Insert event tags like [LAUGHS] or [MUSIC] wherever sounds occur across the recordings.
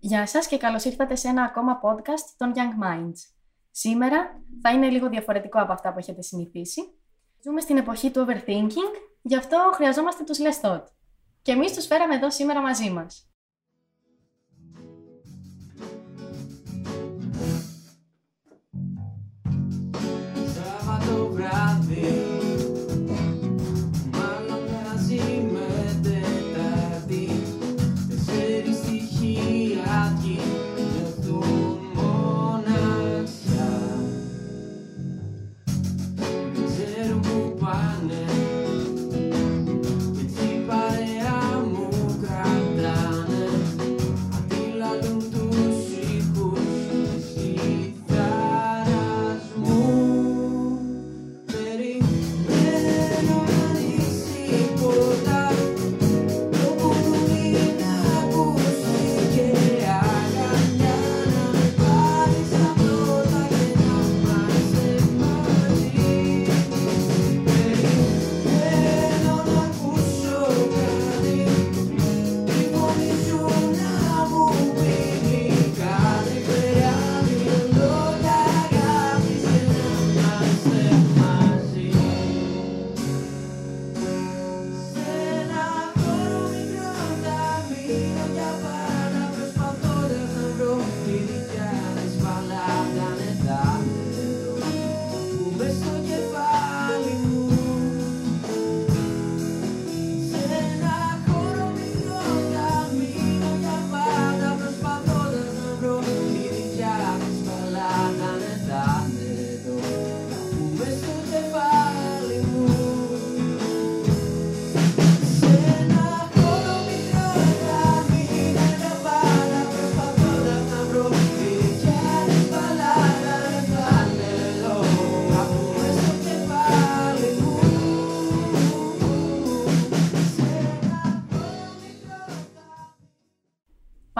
Γεια σας και καλώς ήρθατε σε ένα ακόμα podcast των Young Minds. Σήμερα θα είναι λίγο διαφορετικό από αυτά που έχετε συνηθίσει. Ζούμε στην εποχή του overthinking, γι' αυτό χρειαζόμαστε τους less thought. Και εμείς τους φέραμε εδώ σήμερα μαζί μας. Σάββατο βράδυ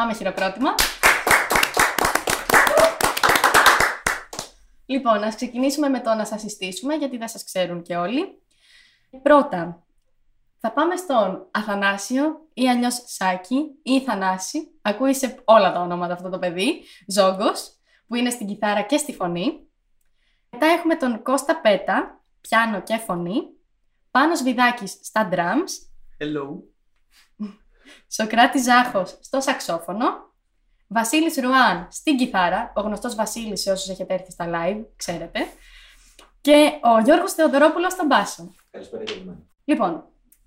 Πάμε χειροκρότημα. Λοιπόν, ας ξεκινήσουμε με το να σας συστήσουμε, γιατί δεν σας ξέρουν και όλοι. Πρώτα, θα πάμε στον Αθανάσιο ή αλλιώς Σάκη ή Θανάση. Ακούει σε όλα τα ονόματα αυτό το παιδί. Ζόγκος, που είναι στην κιθάρα και στη φωνή. Μετά έχουμε τον Κώστα Πέτα, πιάνο και φωνή. Πάνος Βιδάκης στα drums. Hello. Σοκράτης Ζάχος στο σαξόφωνο. Βασίλης Ρουάν στην κιθάρα, ο γνωστός Βασίλης σε όσους έχετε έρθει στα live, ξέρετε. Και ο Γιώργος Θεοδωρόπουλος στον μπάσο. Καλησπέρα και από μένα. Λοιπόν,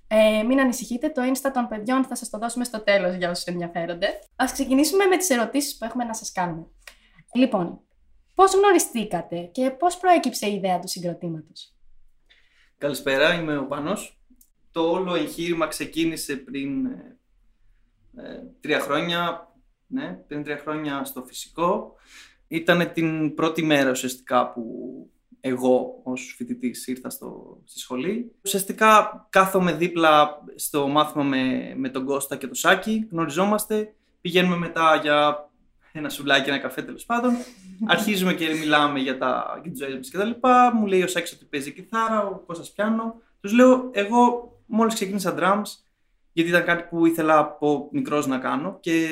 ε, μην ανησυχείτε, το Insta των παιδιών θα σας το δώσουμε στο τέλος για όσους ενδιαφέρονται. Ας ξεκινήσουμε με τις ερωτήσεις που έχουμε να σας κάνουμε. Λοιπόν, πώς γνωριστήκατε και πώς προέκυψε η ιδέα του συγκροτήματος; Καλησπέρα, είμαι ο Πάνος. Το όλο εγχείρημα ξεκίνησε πριν ε, ε, τρία χρόνια, ναι, πριν τρία χρόνια στο φυσικό. Ήταν την πρώτη μέρα ουσιαστικά που εγώ ως φοιτητής ήρθα στο, στη σχολή. Ουσιαστικά κάθομαι δίπλα στο μάθημα με, με τον Κώστα και τον Σάκη, γνωριζόμαστε, πηγαίνουμε μετά για ένα σουλάκι, ένα καφέ τέλος πάντων. Αρχίζουμε και μιλάμε για, τα, για τις ζωές μας και τα λοιπά. Μου λέει ο Σάκης ότι παίζει κιθάρα, ο Κώστας πιάνο. Τους λέω, εγώ μόλις ξεκίνησα drums, γιατί ήταν κάτι που ήθελα από μικρός να κάνω και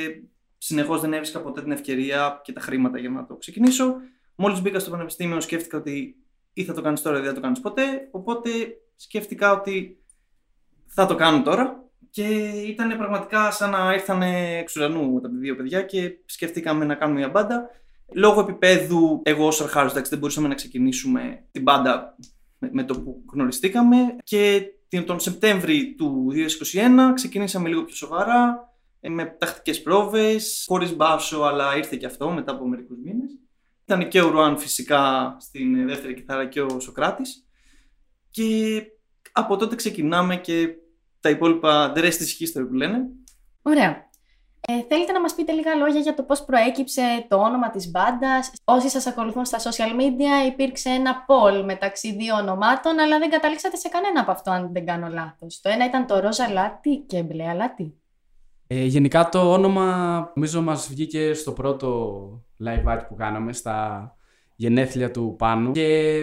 συνεχώς δεν έβρισκα ποτέ την ευκαιρία και τα χρήματα για να το ξεκινήσω. Μόλις μπήκα στο πανεπιστήμιο σκέφτηκα ότι ή θα το κάνεις τώρα ή δεν θα το κάνεις ποτέ, οπότε σκέφτηκα ότι θα το κάνω τώρα και ήταν πραγματικά σαν να ήρθαν εξ ουρανού τα δύο παιδιά και σκεφτήκαμε να κάνουμε μια μπάντα. Λόγω επίπεδου, εγώ ως αρχάρος, εντάξει, δεν μπορούσαμε να ξεκινήσουμε την μπάντα με, με το που γνωριστήκαμε και την- τον Σεπτέμβρη του 2021 ξεκινήσαμε λίγο πιο σοβαρά, ε, με τακτικές πρόβες, χωρίς μπάσο, αλλά ήρθε και αυτό μετά από μερικούς μήνες. Ήταν και ο Ρουάν φυσικά στην δεύτερη κιθάρα και ο Σοκράτης. Και από τότε ξεκινάμε και τα υπόλοιπα the rest is history που λένε. Ωραία. Ε, θέλετε να μας πείτε λίγα λόγια για το πώς προέκυψε το όνομα της μπάντας. Όσοι σας ακολουθούν στα social media υπήρξε ένα poll μεταξύ δύο ονομάτων, αλλά δεν καταλήξατε σε κανένα από αυτό αν δεν κάνω λάθος. Το ένα ήταν το Ρόζα Λάτι και Μπλε Αλάτι. Ε, γενικά το όνομα νομίζω μας βγήκε στο πρώτο live art που κάναμε στα γενέθλια του Πάνου και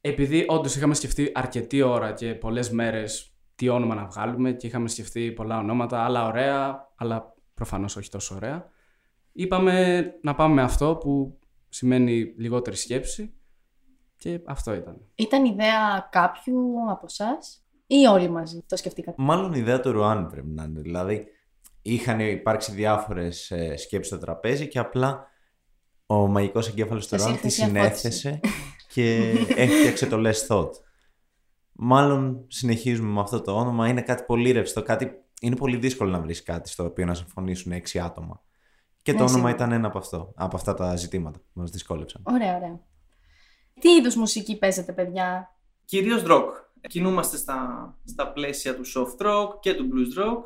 επειδή όντως είχαμε σκεφτεί αρκετή ώρα και πολλές μέρες τι όνομα να βγάλουμε και είχαμε σκεφτεί πολλά ονόματα, άλλα ωραία, αλλά προφανώς όχι τόσο ωραία. Είπαμε να πάμε με αυτό που σημαίνει λιγότερη σκέψη και αυτό ήταν. Ήταν ιδέα κάποιου από εσάς ή όλοι μαζί το σκεφτήκατε; Μάλλον η ιδέα του Ρουάν πρέπει να είναι. Δηλαδή, είχαν υπάρξει διάφορες σκέψεις στο τραπέζι και απλά ο μαγικός εγκέφαλος του Σας Ρουάν ήρθε τη μια συνέθεσε και έφτιαξε το Less Thought. Μάλλον συνεχίζουμε με αυτό το όνομα. Είναι κάτι πολύ ρευστό. Κάτι... Είναι πολύ δύσκολο να βρεις κάτι στο οποίο να συμφωνήσουν έξι άτομα. Και το Ναι, όνομα σίγουρα. ήταν ένα από, αυτό, από αυτά τα ζητήματα που μας δυσκόλεψαν. Ωραία, ωραία. Τι είδους μουσική παίζετε, παιδιά; Κυρίως rock. Κινούμαστε στα, στα πλαίσια του soft rock και του blues rock.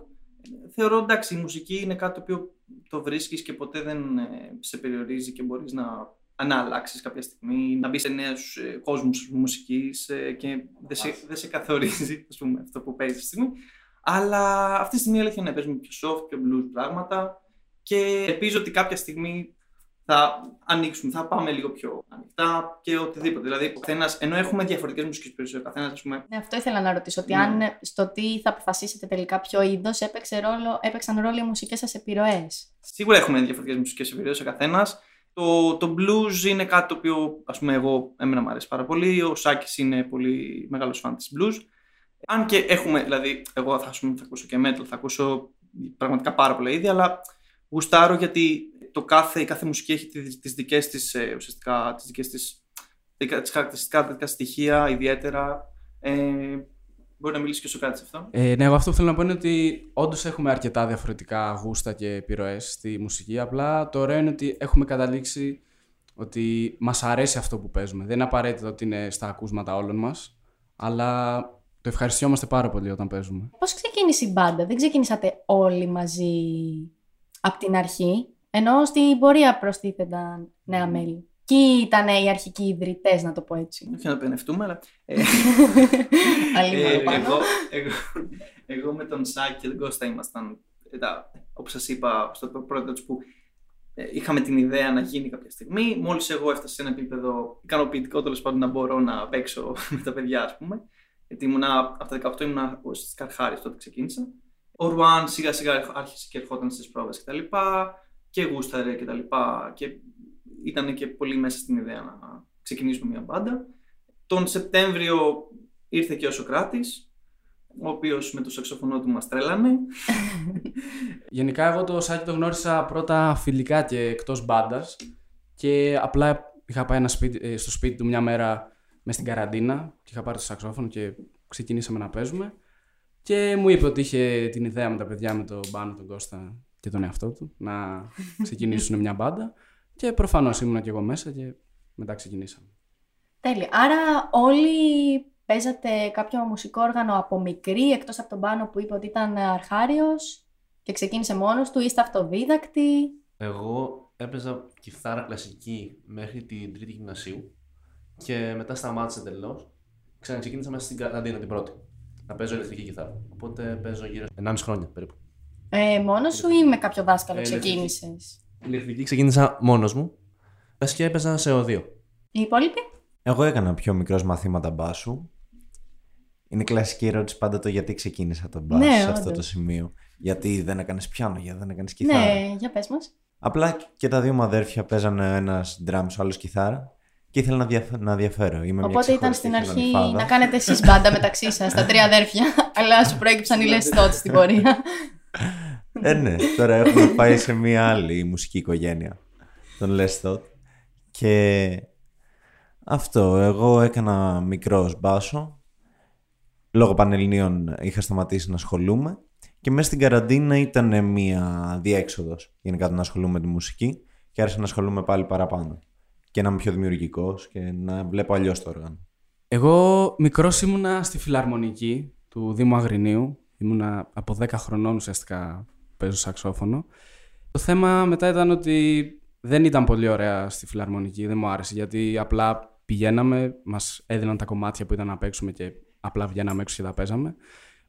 Θεωρώ εντάξει, η μουσική είναι κάτι το οποίο το βρίσκεις και ποτέ δεν ε, σε περιορίζει και μπορείς να, να αλλάξεις κάποια στιγμή, να μπεις σε νέους ε, κόσμους μουσικής ε, και δεν σε, δεν σε καθορίζει ας πούμε, αυτό που παίζεις αυτή τη στιγμή. Αλλά αυτή τη στιγμή η αλήθεια είναι να παίζουμε πιο soft, πιο blues πράγματα και ελπίζω ότι κάποια στιγμή θα ανοίξουμε, θα πάμε λίγο πιο ανοιχτά και οτιδήποτε. Δηλαδή, ο καθένας, ενώ έχουμε διαφορετικές μουσικές περιοχέ, ο καθένας, ας πούμε, Ναι, αυτό ήθελα να ρωτήσω. Ότι Ναι. αν ε, στο τι θα αποφασίσετε τελικά ποιο είδος ρόλο, έπαιξαν ρόλο οι μουσικές σας επιρροές; σίγουρα έχουμε διαφορετικές μουσικές επιρροές ο καθένας. Το, το blues είναι κάτι το οποίο, ας πούμε, εγώ εμένα μου αρέσει πάρα πολύ. Ο Σάκης είναι πολύ μεγάλος φαν της blues. Αν και έχουμε, δηλαδή, εγώ θα, ας πούμε, θα ακούσω και metal, θα ακούσω πραγματικά πάρα πολλά είδη, αλλά γουστάρω γιατί το κάθε, η κάθε μουσική έχει τις, τις δικές της, ε, ουσιαστικά, τις δικές της, δικα- τις χαρακτηριστικά δικά στοιχεία, ιδιαίτερα. Ε, μπορεί να μιλήσει και σου κάτι σε αυτό. Ε, ναι, εγώ αυτό που θέλω να πω είναι ότι όντως έχουμε αρκετά διαφορετικά γούστα και επιρροές στη μουσική. Απλά το ωραίο είναι ότι έχουμε καταλήξει ότι μας αρέσει αυτό που παίζουμε. Δεν είναι απαραίτητο ότι είναι στα ακούσματα όλων μας, αλλά το ευχαριστιόμαστε πάρα πολύ όταν παίζουμε. Πώς ξεκίνησε η μπάντα, Δεν ξεκινήσατε όλοι μαζί από την αρχή, ενώ στην πορεία προστίθενταν νέα μέλη. Ποιοι ήταν οι αρχικοί ιδρυτές, να το πω έτσι. Όχι να πενευτούμε, αλλά. Ε, [LAUGHS] Αλλή ε, πάνω. εγώ, εγώ, εγώ με τον Σάκη και τον Κώστα ήμασταν, ε, τα- όπως σας είπα, στο πρώτο τους που ε, είχαμε την ιδέα να γίνει κάποια στιγμή. Μόλις εγώ έφτασα σε ένα επίπεδο ικανοποιητικό, τέλος πάντων, να μπορώ να παίξω [LAUGHS] με τα παιδιά, ας πούμε. Γιατί ήμουνα, από τα 18 ήμουνα στις Καρχάρης τότε ξεκίνησα. Ο Ρουάν σιγά σιγά άρχισε και ερχόταν στις πρόβες κτλ. Και, και γούσταρε κτλ. Και, τα λοιπά. και ήταν και πολύ μέσα στην ιδέα να ξεκινήσουμε μια μπάντα. Τον Σεπτέμβριο ήρθε και ο Σοκράτης, ο οποίος με το σαξοφωνό του μας τρέλανε. [LAUGHS] Γενικά, εγώ το Σάκη το γνώρισα πρώτα φιλικά και εκτός μπάντας. Και απλά είχα πάει ένα σπίτι, ε, στο σπίτι του μια μέρα μες στην καραντίνα και είχα πάρει το σαξόφωνο και ξεκινήσαμε να παίζουμε. Και μου είπε ότι είχε την ιδέα με τα παιδιά, με τον Πάνο, τον Κώστα και τον εαυτό του, να [LAUGHS] ξεκινήσουν μια μπάντα. Και προφανώς ήμουνα και εγώ μέσα και μετά ξεκινήσαμε. Τέλεια. Άρα όλοι παίζατε κάποιο μουσικό όργανο από μικρή, εκτός από τον Πάνο που είπε ότι ήταν αρχάριος και ξεκίνησε μόνος του, είστε αυτοδίδακτοι. Εγώ έπαιζα κιθάρα κλασική μέχρι την τρίτη γυμνασίου και μετά σταμάτησε τελώ. Ξαναξεκίνησα μέσα στην καραντίνα την πρώτη. Να παίζω ηλεκτρική κιθάρα. Οπότε παίζω γύρω 1,5 χρόνια περίπου. Ε, μόνος σου ή με κάποιο δάσκαλο Ε, ηλεκτρική. ξεκίνησες; Ηλεκτρική ξεκίνησα μόνος μου. Πες και έπαιζα σε οδείο. Οι υπόλοιποι; Εγώ έκανα πιο μικρός μαθήματα μπάσου. Είναι κλασική ερώτηση πάντα το γιατί ξεκίνησα τον μπάσο Ναι, σε αυτό όντως. το σημείο. Γιατί δεν έκανες πιάνο, γιατί δεν έκανες κιθάρα. Ναι, για πες μας. Απλά και τα δύο μου αδέρφια παίζανε ένας drums, ο άλλος κιθάρα και ήθελα να, διαφ- να διαφέρω. Είμαι μια Οπότε ήταν ξεχωριστή στην αρχή χελωνιφάδα. να κάνετε εσείς μπάντα μεταξύ σας, τα τρία αδέρφια, [LAUGHS] αλλά σου προέκυψαν οι λες τότε στην πορεία. Ε, ναι, τώρα έχουμε πάει σε μια άλλη μουσική οικογένεια. Τον Lestot. Και αυτό, εγώ έκανα μικρό μπάσο. Λόγω Πανελληνίων είχα σταματήσει να ασχολούμαι. Και μέσα στην καραντίνα ήταν μια διέξοδος γενικά το να ασχολούμαι με τη μουσική και άρχισα να ασχολούμαι πάλι παραπάνω. Και να είμαι πιο δημιουργικός και να βλέπω αλλιώς το όργανο. Εγώ μικρός ήμουνα στη φιλαρμονική του Δήμου Αγρινίου. Ήμουνα από 10 χρονών ουσιαστικά παίζω σαξόφωνο. Το θέμα μετά ήταν ότι δεν ήταν πολύ ωραία στη φιλαρμονική, δεν μου άρεσε γιατί απλά πηγαίναμε, μας έδιναν τα κομμάτια που ήταν να παίξουμε και απλά βγαίναμε έξω και τα παίζαμε.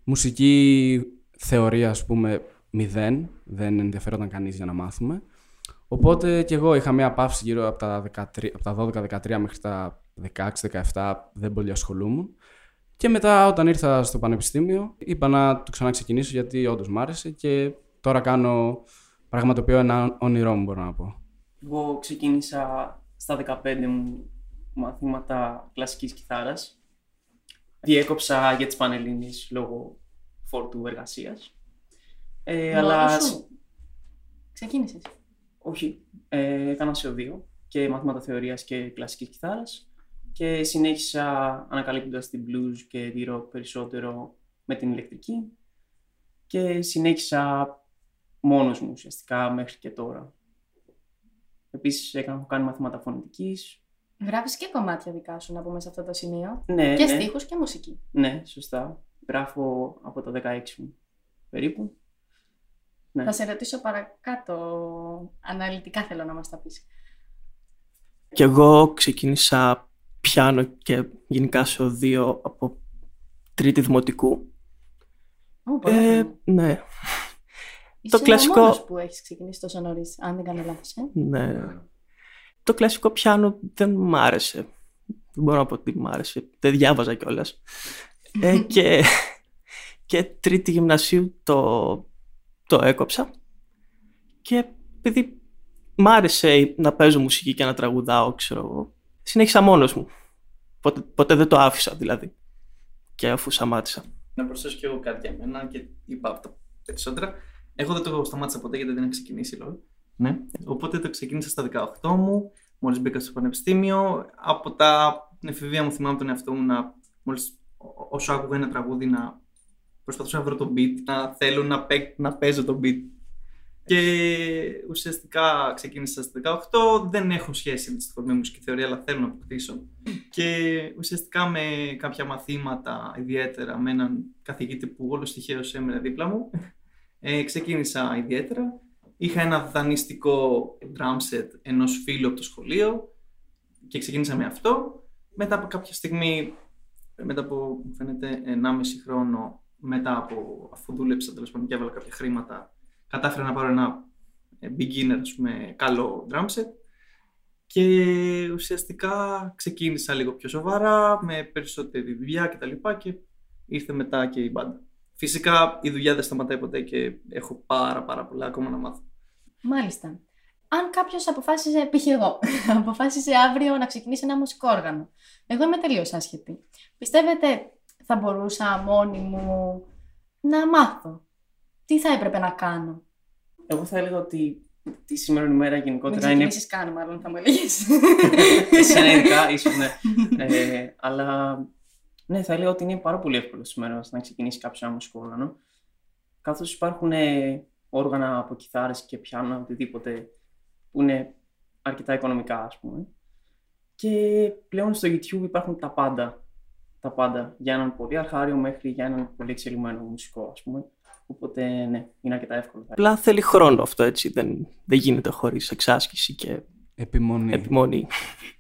Μουσική θεωρία, ας πούμε, μηδέν, δεν ενδιαφέρονταν κανείς για να μάθουμε. Οπότε και εγώ είχα μια παύση γύρω από τα, 13, από τα 12-13 μέχρι τα 16-17, δεν πολύ ασχολούμουν. Και μετά όταν ήρθα στο πανεπιστήμιο είπα να το ξαναξεκινήσω γιατί όντως μ' άρεσε και τώρα κάνω πραγματοποιώ ένα όνειρό μου, μπορώ να πω. Εγώ ξεκίνησα στα 15 μου μαθήματα κλασικής κιθάρας. Διέκοψα για τις Πανελλήνιες λόγω φόρτου εργασίας. Ε, αλλά Μόνος σου. Ξεκίνησες. Όχι, ε, έκανα σε δύο και μαθήματα θεωρίας και κλασικής κιθάρας και συνέχισα ανακαλύπτοντας την blues και τη rock περισσότερο με την ηλεκτρική και συνέχισα μόνος μου ουσιαστικά μέχρι και τώρα. Επίσης έκανα, έχω κάνει μαθήματα φωνητικής. Γράφεις και κομμάτια δικά σου, να πούμε σε αυτό το σημείο. Ναι, και ναι. στίχους και μουσική. Ναι, σωστά. Γράφω από τα 16 μου περίπου. Ναι. Θα σε ρωτήσω παρακάτω, αναλυτικά θέλω να μας τα πεις. Και εγώ ξεκίνησα πιάνο και γενικά σε οδείο από τρίτη δημοτικού. Ω, πολλά Ε, χρόνια. ναι, Είσαι ο κλασικό- μόνος που έχεις ξεκινήσει τόσο νωρίς, αν δεν κάνω λάθος. Ε; ναι. Το κλασικό πιάνο δεν μ' άρεσε. Δεν μπορώ να πω ότι μ' άρεσε. Δεν διάβαζα κιόλας. ε, [LAUGHS] και, και τρίτη γυμνασίου το, το έκοψα. Και επειδή μ' άρεσε να παίζω μουσική και να τραγουδάω, ξέρω εγώ, συνέχισα μόνος μου. Ποτέ, ποτέ δεν το άφησα δηλαδή. Και αφού σταμάτησα. Να προσθέσω και εγώ κάτι για μένα και είπα από τα περισσότερα. Εγώ δεν το σταμάτησα ποτέ γιατί δεν είχα ξεκινήσει λόγω. Ναι. Οπότε το ξεκίνησα στα 18 μου, μόλις μπήκα στο πανεπιστήμιο. Από τα την εφηβεία μου θυμάμαι τον εαυτό μου να μόλις ό- όσο άκουγα ένα τραγούδι να προσπαθούσα να βρω το beat, να θέλω να, παί- να παίζω το beat. Και ουσιαστικά ξεκίνησα στα 18, δεν έχω σχέση δυστυχώς με μουσική θεωρία, αλλά θέλω να αποκτήσω. Και ουσιαστικά με κάποια μαθήματα, ιδιαίτερα με έναν καθηγήτη που όλος τυχαίως έμενε δίπλα μου, ε, ξεκίνησα ιδιαίτερα. Είχα ένα δανειστικό drum set ενός φίλου από το σχολείο και ξεκίνησα με αυτό. Μετά από κάποια στιγμή, μετά από μου φαίνεται 1,5 χρόνο, μετά από αφού δούλεψα τέλος πάντων και έβαλα κάποια χρήματα, κατάφερα να πάρω ένα ε, beginner, ας πούμε, καλό drum set και ουσιαστικά ξεκίνησα λίγο πιο σοβαρά, με περισσότερη δουλειά και τα λοιπά και ήρθε μετά και η μπάντα. Φυσικά η δουλειά δεν σταματάει ποτέ και έχω πάρα πάρα πολλά ακόμα να μάθω. Μάλιστα. Αν κάποιος αποφάσισε, π.χ. εγώ, [LAUGHS] αποφάσισε αύριο να ξεκινήσει ένα μουσικό όργανο. Εγώ είμαι τελείως άσχετη. Πιστεύετε θα μπορούσα μόνη μου να μάθω. Τι θα έπρεπε να κάνω; Εγώ θα έλεγα ότι τη σήμερα ημέρα Μην γενικότερα είναι ξεκινήσεις καν, μάλλον θα μου έλεγες. [LAUGHS] Εσένα ειδικά, ίσως ναι. Ε, αλλά ναι, θα έλεγα ότι είναι πάρα πολύ εύκολο σήμερα να ξεκινήσει κάποιος ένα μουσικό όργανο. Καθώς υπάρχουν ε, όργανα από κιθάρες και πιάνα, οτιδήποτε, που είναι αρκετά οικονομικά, ας πούμε. Και πλέον στο YouTube υπάρχουν τα πάντα. Τα πάντα. Για έναν πολύ αρχάριο μέχρι για έναν πολύ εξελιγμένο μουσικό, ας πούμε. Οπότε, ναι, είναι αρκετά εύκολο. θα Απλά θέλει χρόνο αυτό έτσι. Δεν, δεν γίνεται χωρίς εξάσκηση και Επιμονή. επιμονή.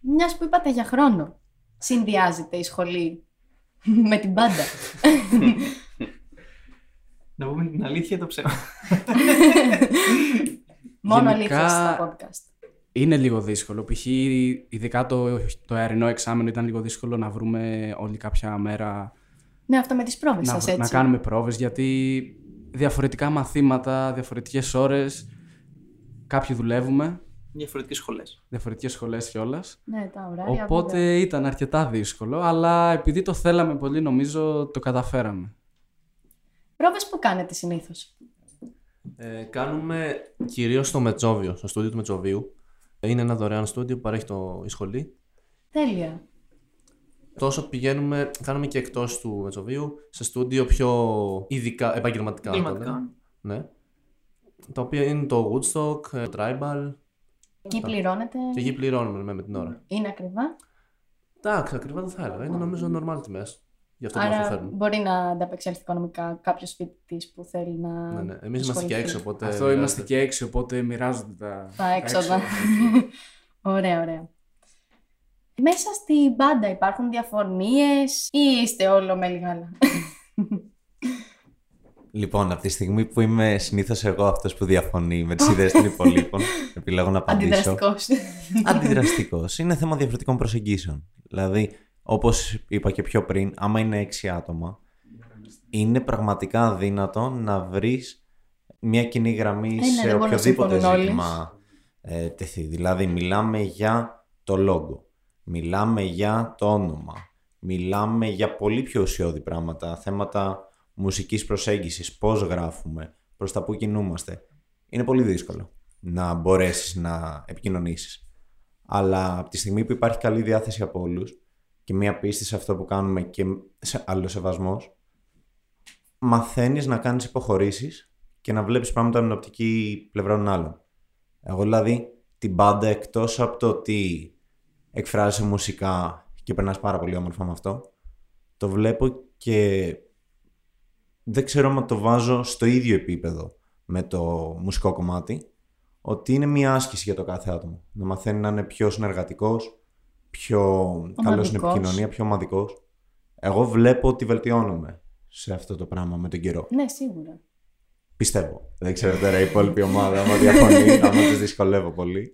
Μιας που είπατε για χρόνο. Συνδυάζεται η σχολή με την πάντα. Να πούμε την αλήθεια ή το ψέμα; Μόνο Γενικά- αλήθεια στο podcast. Είναι λίγο δύσκολο. Π.χ. ειδικά το, το αερινό εξάμενο ήταν λίγο δύσκολο να βρούμε όλη κάποια μέρα Ναι, αυτό με τις πρόβες να, σας, βρ- έτσι. να κάνουμε πρόβες γιατί διαφορετικά μαθήματα, διαφορετικές ώρες, κάποιοι δουλεύουμε, Διαφορετικές σχολές. διαφορετικές σχολές κιόλας. Ναι, τα ωράρια. Οπότε βέβαια. ήταν αρκετά δύσκολο, αλλά επειδή το θέλαμε πολύ νομίζω το καταφέραμε. Πρόβες που κάνετε συνήθως; Ε, κάνουμε κυρίως στο Μετσόβιο, στο στούντιο του Μετσοβίου. Είναι ένα δωρεάν στούντιο που παρέχει το, η σχολή. Τέλεια. Τόσο πηγαίνουμε, κάνουμε και εκτός του Μετσοβίου, σε στούντιο πιο ειδικά, επαγγελματικά. να το λέμε. Κλιματικά. Ναι. Τα οποία είναι το Woodstock, ε, το Tribal Εκεί πληρώνετε. και εκεί πληρώνουμε ναι, με την ώρα. Είναι ακριβά. Εντάξει, ακριβά δεν θα έλεγα. Είναι νομίζω normal τιμές για αυτό που μας Άρα προσφέρουν. μπορεί να ανταπεξέλθει οικονομικά κάποιος φοιτητής που θέλει να. Ναι, ναι. Εμείς είμαστε και ασχοληθεί. έξω, οπότε... Αυτό είμαστε και έξι, οπότε μοιράζονται τα, Τα έξοδα. έξοδα. [LAUGHS] ωραία, ωραία. Μέσα στην μπάντα υπάρχουν διαφωνίες ή είστε όλο με γάλα. Λοιπόν, από τη στιγμή που είμαι συνήθως εγώ αυτός που διαφωνεί με τις ιδέες των υπολείπων, [LAUGHS] επιλέγω να απαντήσω. Αντιδραστικός. Αντιδραστικός. Είναι θέμα διαφορετικών προσεγγίσεων. Δηλαδή, όπως είπα και πιο πριν, άμα είναι έξι άτομα, είναι πραγματικά αδύνατο να βρεις μια κοινή γραμμή ναι, σε δεν μπορούν να οποιοδήποτε συμφωνούν όλοι. ζήτημα ε, τεθεί. Δηλαδή, μιλάμε για το λόγο. Μιλάμε για το όνομα. Μιλάμε για πολύ πιο ουσιώδη πράγματα. Θέματα μουσικής προσέγγισης. Πώς γράφουμε. Προς τα που κινούμαστε. Είναι πολύ δύσκολο να μπορέσεις να επικοινωνήσεις. Αλλά από τη στιγμή που υπάρχει καλή διάθεση από όλους και μία πίστη σε αυτό που κάνουμε και σε άλλο σεβασμός, μαθαίνεις να κάνεις υποχωρήσεις και να βλέπεις πράγματα με την οπτική πλευρά των άλλων. Εγώ δηλαδή την πάντα εκτός από το ότι εκφράζεσαι μουσικά και περνάς πάρα πολύ όμορφα με αυτό, το βλέπω και δεν ξέρω αν το βάζω στο ίδιο επίπεδο με το μουσικό κομμάτι, ότι είναι μια άσκηση για το κάθε άτομο. Να μαθαίνει να είναι πιο συνεργατικός, πιο καλός στην Ομαδικός. επικοινωνία, πιο ομαδικός. Εγώ βλέπω ότι βελτιώνομαι σε αυτό το πράγμα με τον καιρό. Ναι, σίγουρα. Πιστεύω. Δεν ξέρω τώρα η υπόλοιπη ομάδα, άμα διαφωνεί, [LAUGHS] άμα τους δυσκολεύω πολύ.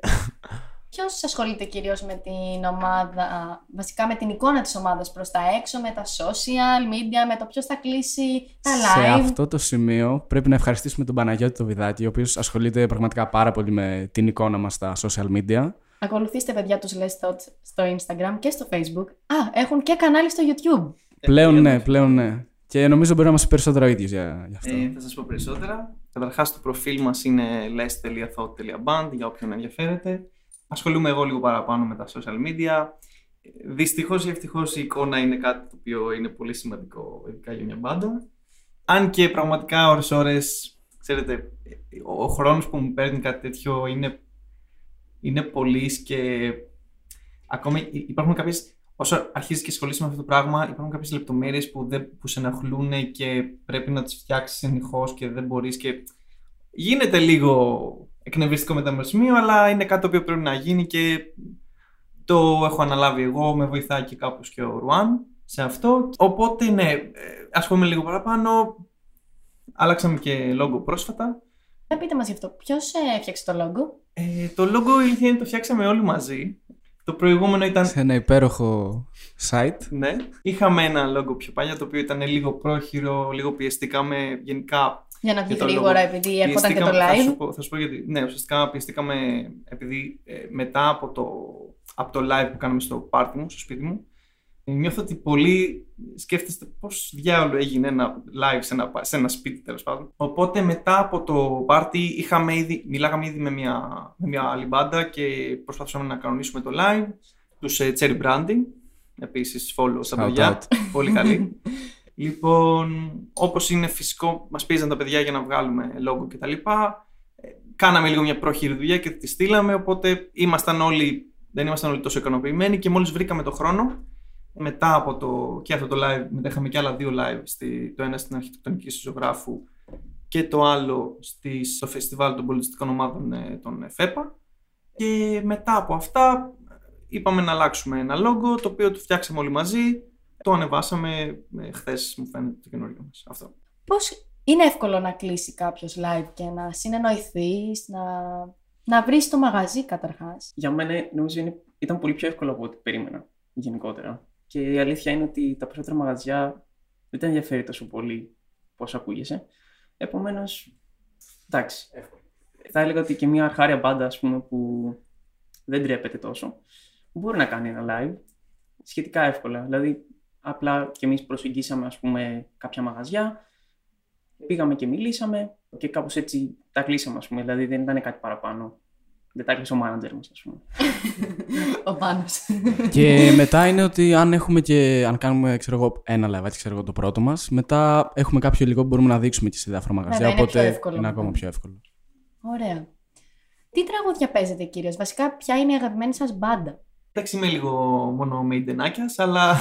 Ποιος ασχολείται κυρίως με την ομάδα, βασικά με την εικόνα της ομάδας προς τα έξω, με τα social media, με το ποιος θα κλείσει τα Σε live; αυτό το σημείο πρέπει να ευχαριστήσουμε τον Παναγιώτη το Βιδάκη, ο οποίος ασχολείται πραγματικά πάρα πολύ με την εικόνα μας στα social media. Ακολουθήστε παιδιά τους Let's Thoughts στο Instagram και στο Facebook. Α, έχουν και κανάλι στο YouTube. Πλέον ναι, πλέον ναι. Και νομίζω μπορεί να μας πει περισσότερο ο ίδιος για, για αυτό. Ε, θα σας πω περισσότερα. Καταρχάς το προφίλ μας είναι les.thought.band για όποιον ενδιαφέρεται. Ασχολούμαι εγώ λίγο παραπάνω με τα social media. Δυστυχώς ή ευτυχώς η εικόνα είναι κάτι το οποίο είναι πολύ σημαντικό ειδικά για μια μπάντα. Αν και πραγματικά ώρες ώρες, ξέρετε, ο, ο χρόνος που μου παίρνει κάτι τέτοιο είναι, είναι πολύς και ακόμη υ- υπάρχουν κάποιες, όσο αρχίζεις και ασχολείσαι με αυτό το πράγμα, υπάρχουν κάποιες λεπτομέρειες που, δεν, που σε ενοχλούν και πρέπει να τις φτιάξεις συνεχώς και δεν μπορείς και γίνεται λίγο εκνευριστικό μετά με το σημείο, αλλά είναι κάτι το οποίο πρέπει να γίνει και το έχω αναλάβει εγώ, με βοηθάει και κάπως και ο Ρουάν σε αυτό. Οπότε ναι, ε, ασχολούμαι λίγο παραπάνω. Άλλαξαμε και λόγο πρόσφατα. Να πείτε μας γι' αυτό. Ποιος ε, έφτιαξε το logo; Ε, το λόγο η αλήθεια είναι το φτιάξαμε όλοι μαζί. Το προηγούμενο ήταν Σε ένα υπέροχο site. Ναι. Είχαμε ένα λόγο πιο παλιά το οποίο ήταν λίγο πρόχειρο, λίγο πιεστήκαμε γενικά. Για να βγει για το γρήγορα λόγο. επειδή έρχονταν και το Πιεστήκαμε- Θα σου, live. πω, θα σου πω γιατί. Ναι, ουσιαστικά πιεστήκαμε επειδή ε, μετά από το, από το live που κάναμε στο πάρτι μου, στο σπίτι μου, ε, νιώθω ότι πολλοί σκέφτεστε πώς διάολο έγινε ένα live σε ένα, σε ένα σπίτι τέλος πάντων. Οπότε μετά από το πάρτι είχαμε ήδη, μιλάγαμε ήδη με μια, με μια άλλη μπάντα και προσπαθούσαμε να κανονίσουμε το live. Τους Cherry Branding, επίσης follow στα Shout παιδιά. out. Πολύ καλή. [LAUGHS] λοιπόν, όπως είναι φυσικό, μας πίεζαν τα παιδιά για να βγάλουμε logo κτλ. Ε, Κάναμε λίγο μια πρόχειρη δουλειά και τη στείλαμε. Οπότε ήμασταν όλοι, δεν ήμασταν όλοι τόσο ικανοποιημένοι και μόλις βρήκαμε το χρόνο, μετά από το, και αυτό το live, μετά είχαμε και άλλα δύο live, στη, το ένα στην αρχιτεκτονική του ζωγράφου και το άλλο στη, στο φεστιβάλ των πολιτιστικών ομάδων ε, των ε, ΦΕΠΑ. Και μετά από αυτά είπαμε να αλλάξουμε ένα logo, το οποίο το φτιάξαμε όλοι μαζί. Το ανεβάσαμε ε, χθες, μου φαίνεται, το καινούριο μας. Αυτό. Πώς είναι εύκολο να κλείσει κάποιος live και να συνεννοηθείς, να, να βρεις το μαγαζί καταρχάς; Για μένα νομίζω είναι, ήταν πολύ πιο εύκολο από ό,τι περίμενα γενικότερα. Και η αλήθεια είναι ότι τα περισσότερα μαγαζιά δεν τα ενδιαφέρει τόσο πολύ πώς ακούγεσαι. Επομένως, εντάξει. Θα έλεγα ότι και μια αρχάρια μπάντα ας πούμε, που δεν τρέπεται τόσο μπορεί να κάνει ένα live σχετικά εύκολα. Δηλαδή, απλά και εμείς προσεγγίσαμε ας πούμε, κάποια μαγαζιά, πήγαμε και μιλήσαμε και κάπως έτσι τα κλείσαμε. Ας πούμε. Δηλαδή, δεν ήταν κάτι παραπάνω. Δεν τα κλείσε ο manager μας, ας πούμε. [LAUGHS] Ο Πάνος. και μετά είναι ότι αν έχουμε και αν κάνουμε ξέρω εγώ, ένα live, ξέρω εγώ, το πρώτο μας, μετά έχουμε κάποιο υλικό που μπορούμε να δείξουμε και σε διάφορα μαγαζιά. Βέβαια, είναι οπότε πιο εύκολο είναι μετά. ακόμα πιο εύκολο. Ωραία. Τι τραγούδια παίζετε κύριος, βασικά ποια είναι η αγαπημένη σας μπάντα; Εντάξει, είμαι λίγο μόνο Maidenάκιας, αλλά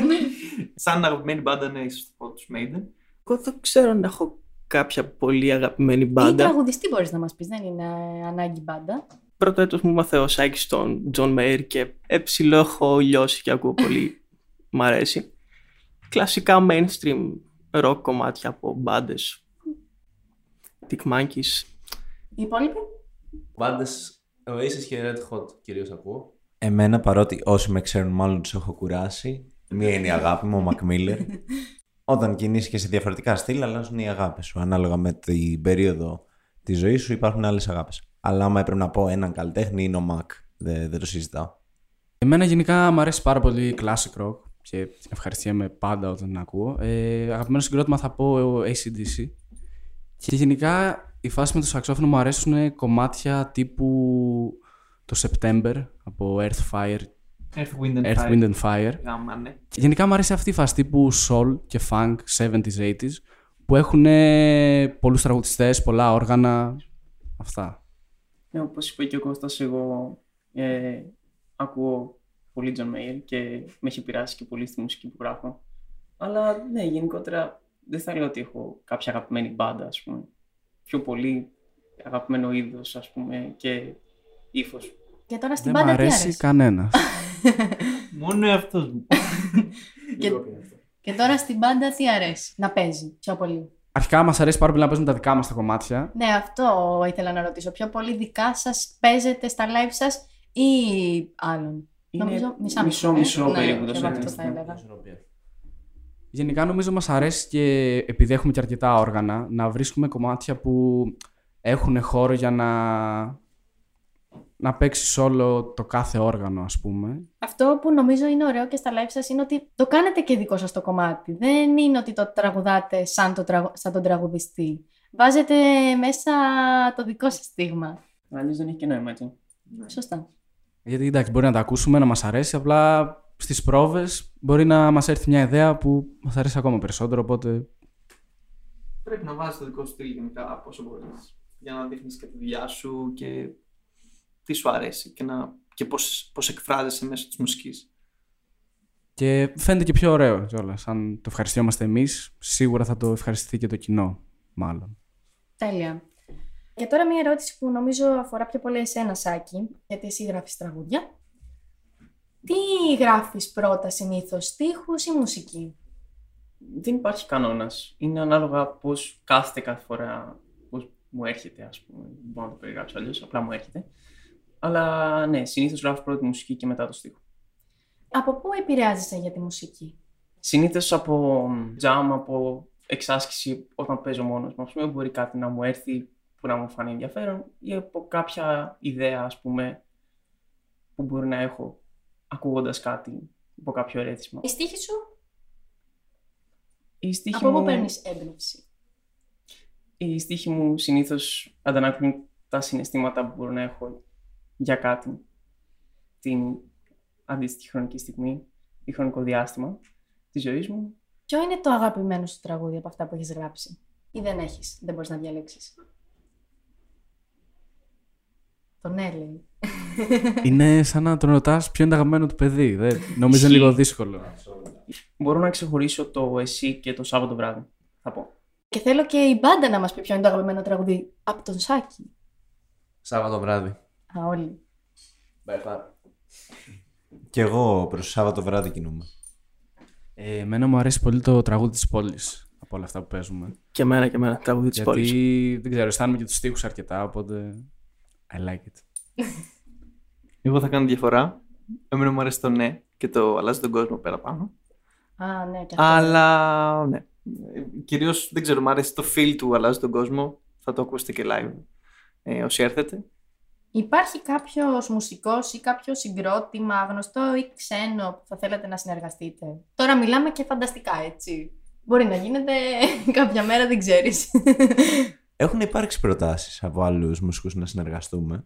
[LAUGHS] σαν αγαπημένη μπάντα, ναι, ίσως το πω τους Maiden. Εγώ δεν ξέρω αν έχω κάποια πολύ αγαπημένη Ή μπάντα. τραγουδιστή μπορείς να μας πεις, δεν είναι ανάγκη μπάντα. Πρώτο έτος μου 'μαθε ο Σάκης στον John Mayer και εψηλό έχω λιώσει και ακούω πολύ. Μ' αρέσει. Κλασικά mainstream rock κομμάτια από μπάντες. Arctic Monkeys. Οι υπόλοιποι; Μπάντες Oasis και Red Hot κυρίως ακούω. Εμένα παρότι όσοι με ξέρουν μάλλον τους έχω κουράσει. Μία είναι η αγάπη μου, ο Mac [LAUGHS] Miller. Όταν κινείσαι και σε διαφορετικά στυλ, αλλάζουν οι αγάπες σου. Ανάλογα με την περίοδο της ζωής σου, υπάρχουν άλλες αγάπες. Αλλά άμα έπρεπε να πω έναν καλλιτέχνη, είναι ο Μακ. Δεν, δεν το συζητάω. Εμένα γενικά μου αρέσει πάρα πολύ classic rock και ευχαριστιέμαι πάντα όταν την ακούω. Ε, αγαπημένο συγκρότημα θα πω ACDC. Και γενικά η φάση με το σαξόφωνο μου αρέσουν κομμάτια τύπου το September από Earth Fire, Earth, Wind and Earth, Fire. Wind and Fire. Γάμανε. Και γενικά μου αρέσει αυτή η φάση τύπου soul και funk 70s, 80s που έχουν πολλούς τραγουδιστές, πολλά όργανα, αυτά. Ναι, όπως είπε και ο Κώστας, εγώ ε, ακούω πολύ John Mayer και με έχει πειράσει και πολύ στη μουσική που γράφω. Αλλά ναι, γενικότερα δεν θα λέω ότι έχω κάποια αγαπημένη μπάντα, ας πούμε. Πιο πολύ αγαπημένο είδος, ας πούμε, και ύφος. Και τώρα στην Δεν μου πάντα τι αρέσει αρέσει. [LAUGHS] κανένας. Μόνο εαυτός μου. [LAUGHS] Και, και τώρα στην μπάντα τι αρέσει; Να παίζει πιο πολύ. Αρχικά μας αρέσει πάρα πολύ να παίζουμε τα δικά μας τα κομμάτια. Ναι, αυτό ήθελα να ρωτήσω. Πιο πολύ δικά σας παίζετε στα live σας ή άλλων. Είναι Νομίζω μισά μισό-μισό ε. περίπου Ναι, το και εγώ σύνολο. αυτό θα έλεγα. Γενικά νομίζω μας αρέσει και επειδή έχουμε και αρκετά όργανα να βρίσκουμε κομμάτια που έχουν χώρο για να, να παίξεις όλο το κάθε όργανο ας πούμε. Αυτό που νομίζω είναι ωραίο και στα live σας είναι ότι το κάνετε και δικό σας το κομμάτι. Δεν είναι ότι το τραγουδάτε σαν, το τραγου- σαν τον τραγουδιστή. Βάζετε μέσα το δικό σας στίγμα. Αλλιώς δεν έχει και νόημα, έτσι. Σωστά. Γιατί εντάξει μπορεί να τα ακούσουμε, να μας αρέσει, απλά στις πρόβες μπορεί να μας έρθει μια ιδέα που μας αρέσει ακόμα περισσότερο, οπότε Πρέπει να βάζεις το δικό σου στυλ γενικά όσο μπορείς. Για να δείχνεις και τη δουλειά σου και τι σου αρέσει και, να... και πώς πώς εκφράζεσαι μέσω της μουσικής. και φαίνεται και πιο ωραίο κιόλας. Αν το ευχαριστιόμαστε εμείς, σίγουρα θα το ευχαριστηθεί και το κοινό, μάλλον. Τέλεια. Και τώρα μια ερώτηση που νομίζω αφορά πιο πολύ εσένα, Σάκη, γιατί εσύ γράφεις τραγούδια. Τι γράφεις πρώτα συνήθως, στίχους ή μουσική; Δεν υπάρχει κανόνας. Είναι ανάλογα πώς κάθεται κάθε φορά, πώς μου έρχεται, ας πούμε. Δεν μπορώ να το περιγράψω αλλιώς, απλά μου έρχεται. Αλλά ναι, συνήθως γράφω πρώτα τη μουσική και μετά το στίχο. Από πού επηρεάζεσαι για τη μουσική; Συνήθως από jam, από εξάσκηση όταν παίζω μόνος μου. Ας πούμε, μπορεί κάτι να μου έρθει που να μου φανεί ενδιαφέρον ή από κάποια ιδέα, ας πούμε, που μπορεί να έχω ακούγοντας κάτι από κάποιο ερέθισμα. Η στίχη σου, Η στίχη από πού μου- παίρνεις έμπνευση; Οι στίχοι μου συνήθως αντανακλούν τα συναισθήματα που μπορώ να έχω για κάτι την αντίστοιχη χρονική στιγμή ή χρονικό διάστημα της ζωής μου. Ποιο είναι το αγαπημένο σου τραγούδι από αυτά που έχεις γράψει; Ή δεν έχεις, δεν μπορείς να διαλέξεις; Το ναι, λέει. Είναι σαν να τον ρωτάς ποιο είναι το αγαπημένο του παιδί. Δεν... Νομίζω είναι λίγο δύσκολο. Μπορώ να ξεχωρίσω το εσύ και το Σάββατο βράδυ, θα πω. Και θέλω και η μπάντα να μας πει ποιο είναι το αγαπημένο τραγούδι από τον Σάκη. Σάββατο βράδυ. Α, όλοι. Κι εγώ προς Σάββατο βράδυ κινούμαι. Ε, εμένα μου αρέσει πολύ το τραγούδι της πόλης από όλα αυτά που παίζουμε. Και εμένα και εμένα, τραγούδι της Γιατί πόλης. δεν ξέρω, αισθάνομαι και τους στίχους αρκετά, οπότε I like it. [LAUGHS] Εγώ θα κάνω διαφορά. Εμένα μου αρέσει το ναι και το αλλάζει τον κόσμο πέρα πάνω. Α, ναι, και αυτό. Αλλά ναι. Κυρίως δεν ξέρω, μου αρέσει το feel του αλλάζει τον κόσμο. Θα το ακούσετε και live ε, όσοι έρθετε. Υπάρχει κάποιος μουσικός ή κάποιο συγκρότημα γνωστό ή ξένο που θα θέλατε να συνεργαστείτε; Τώρα μιλάμε και φανταστικά, έτσι. Μπορεί να γίνεται [LAUGHS] κάποια μέρα, δεν ξέρεις. Έχουν υπάρξει προτάσεις από άλλους μουσικούς να συνεργαστούμε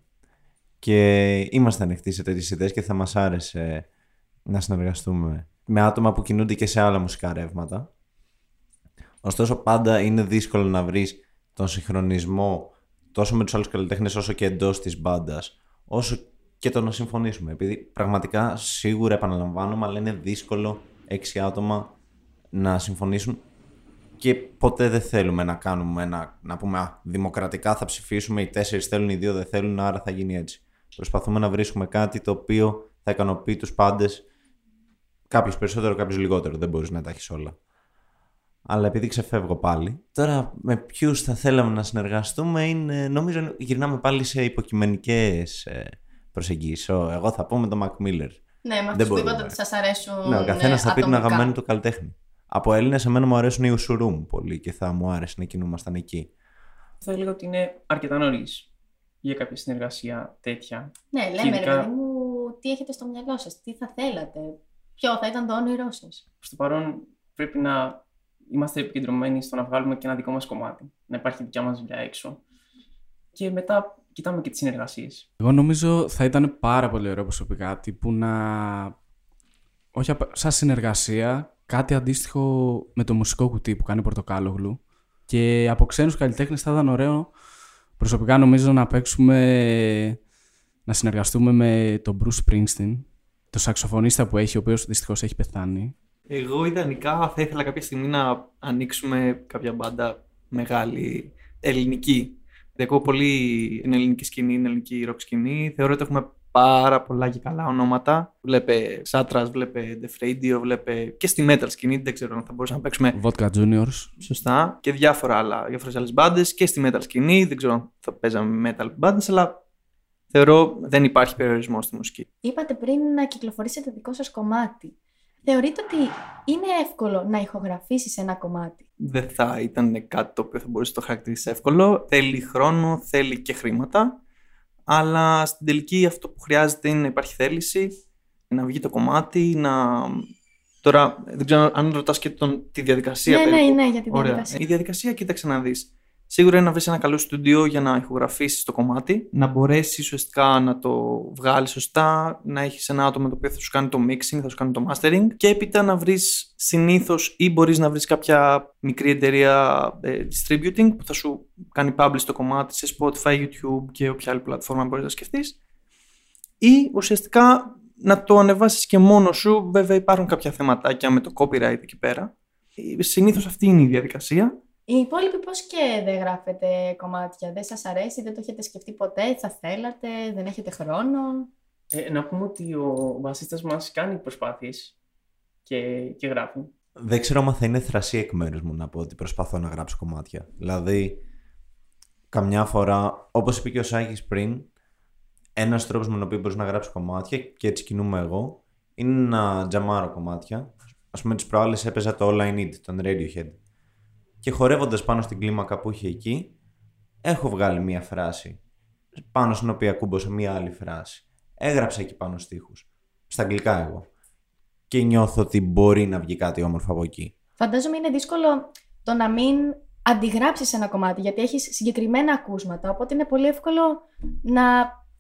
και είμαστε ανοιχτοί σε τέτοιες ιδέες και θα μας άρεσε να συνεργαστούμε με άτομα που κινούνται και σε άλλα μουσικά ρεύματα. Ωστόσο πάντα είναι δύσκολο να βρεις τον συγχρονισμό τόσο με τους άλλους καλλιτέχνες όσο και εντός της μπάντας, όσο και το να συμφωνήσουμε. Επειδή πραγματικά σίγουρα επαναλαμβάνομαι, αλλά είναι δύσκολο έξι άτομα να συμφωνήσουν και ποτέ δεν θέλουμε να κάνουμε ένα, να πούμε α, δημοκρατικά θα ψηφίσουμε, οι τέσσερις θέλουν, οι δύο δεν θέλουν, άρα θα γίνει έτσι. Προσπαθούμε να βρίσκουμε κάτι το οποίο θα ικανοποιεί τους πάντες, κάποιος περισσότερο, κάποιος λιγότερο, δεν μπορείς να τα έχεις όλα. Αλλά επειδή ξεφεύγω πάλι, τώρα με ποιους θα θέλαμε να συνεργαστούμε είναι, νομίζω γυρνάμε πάλι σε υποκειμενικές ε, προσεγγίσεις. Ο- Εγώ θα πω με τον Mac Miller. ναι, με Δεν αυτούς που μπορούμε. είπατε ότι σας αρέσουν Ναι, ο καθένας θα πει την ατομικά. αγαπημένη του καλλιτέχνη. Από Έλληνες εμένα μου αρέσουν οι Ουσουρούμ πολύ και θα μου άρεσε να κινούμασταν εκεί. Θα έλεγα ότι είναι αρκετά νωρίς για κάποια συνεργασία τέτοια. Ναι, λέμε Ειδικά- ρε παιδί μου, τι έχετε στο μυαλό σας, τι θα θέλατε, ποιο θα ήταν το όνειρό σας. Προ το παρόν πρέπει να είμαστε επικεντρωμένοι στο να βγάλουμε και ένα δικό μας κομμάτι. Να υπάρχει δικιά μας δουλειά έξω. Και μετά κοιτάμε και τις συνεργασίες. Εγώ νομίζω θα ήταν πάρα πολύ ωραίο προσωπικά τύπου να. Όχι απα- σαν συνεργασία, κάτι αντίστοιχο με το μουσικό κουτί που κάνει Πορτοκάλογλου. Και από ξένους καλλιτέχνες θα ήταν ωραίο προσωπικά νομίζω να παίξουμε. να συνεργαστούμε με τον Bruce Springsteen, το σαξοφωνίστα που έχει, ο οποίος δυστυχώς έχει πεθάνει. Εγώ ιδανικά θα ήθελα κάποια στιγμή να ανοίξουμε κάποια μπάντα μεγάλη ελληνική. Ακούω πολύ την ελληνική σκηνή, την ελληνική rock σκηνή. Θεωρώ ότι έχουμε πάρα πολλά και καλά ονόματα. Βλέπε Σάτρας, βλέπε Def Radio, βλέπε και στη metal σκηνή. Δεν ξέρω αν θα μπορούσαμε να παίξουμε Vodka Juniors. σωστά. Και διάφορα άλλα, διάφορες άλλες μπάντες και στη metal σκηνή. Δεν ξέρω αν θα παίζαμε metal μπάντες, αλλά θεωρώ δεν υπάρχει περιορισμός στη μουσική. Είπατε πριν να κυκλοφορήσετε δικό σας κομμάτι. Θεωρείτε ότι είναι εύκολο να ηχογραφήσεις ένα κομμάτι; δεν θα ήταν κάτι το οποίο θα μπορούσε να το χαρακτηρίσει εύκολο. Θέλει χρόνο, θέλει και χρήματα. Αλλά στην τελική αυτό που χρειάζεται είναι να υπάρχει θέληση, να βγει το κομμάτι, να... Τώρα δεν ξέρω αν ρωτάς και τον, τη διαδικασία. ναι, ναι, περίπου. ναι, για τη Ωραία. διαδικασία. Η διαδικασία, κοίταξε να δεις. Σίγουρα είναι να βρεις ένα καλό στούντιο για να ηχογραφήσεις το κομμάτι, να μπορέσεις ουσιαστικά να το βγάλεις σωστά, να έχεις ένα άτομο το οποίο θα σου κάνει το mixing, θα σου κάνει το mastering και έπειτα να βρεις συνήθως ή μπορείς να βρεις κάποια μικρή εταιρεία ε, distributing που θα σου κάνει publish το κομμάτι σε Spotify, YouTube και όποια άλλη πλατφόρμα μπορείς να σκεφτείς. Ή ουσιαστικά να το ανεβάσεις και μόνος σου. Βέβαια υπάρχουν κάποια θεματάκια με το copyright εκεί πέρα. Συνήθως αυτή είναι η διαδικασία. Οι υπόλοιποι πώς και δεν γράφετε κομμάτια, δεν σας αρέσει, δεν το έχετε σκεφτεί ποτέ, θα θέλατε, δεν έχετε χρόνο; Ε, να πούμε ότι ο βασίστας μας κάνει προσπάθειες και, και γράφει. Δεν ξέρω αν θα είναι θρασί εκ μέρους μου να πω ότι προσπαθώ να γράψω κομμάτια. Δηλαδή, καμιά φορά, όπως είπε και ο Σάκης πριν, ένας τρόπος με τον οποίο μπορείς να γράψεις κομμάτια και έτσι κινούμαι εγώ είναι να τζαμάρω κομμάτια. Α πούμε, τις προάλλες έπαιζα το All I Need, τον Radiohead. Και χορεύοντας πάνω στην κλίμακα που είχε εκεί, έχω βγάλει μία φράση. Πάνω στην οποία κούμποσα μία άλλη φράση. Έγραψα εκεί πάνω στίχους. Στα αγγλικά εγώ. Και νιώθω ότι μπορεί να βγει κάτι όμορφο από εκεί. Φαντάζομαι είναι δύσκολο το να μην αντιγράψεις ένα κομμάτι, γιατί έχεις συγκεκριμένα ακούσματα, οπότε είναι πολύ εύκολο να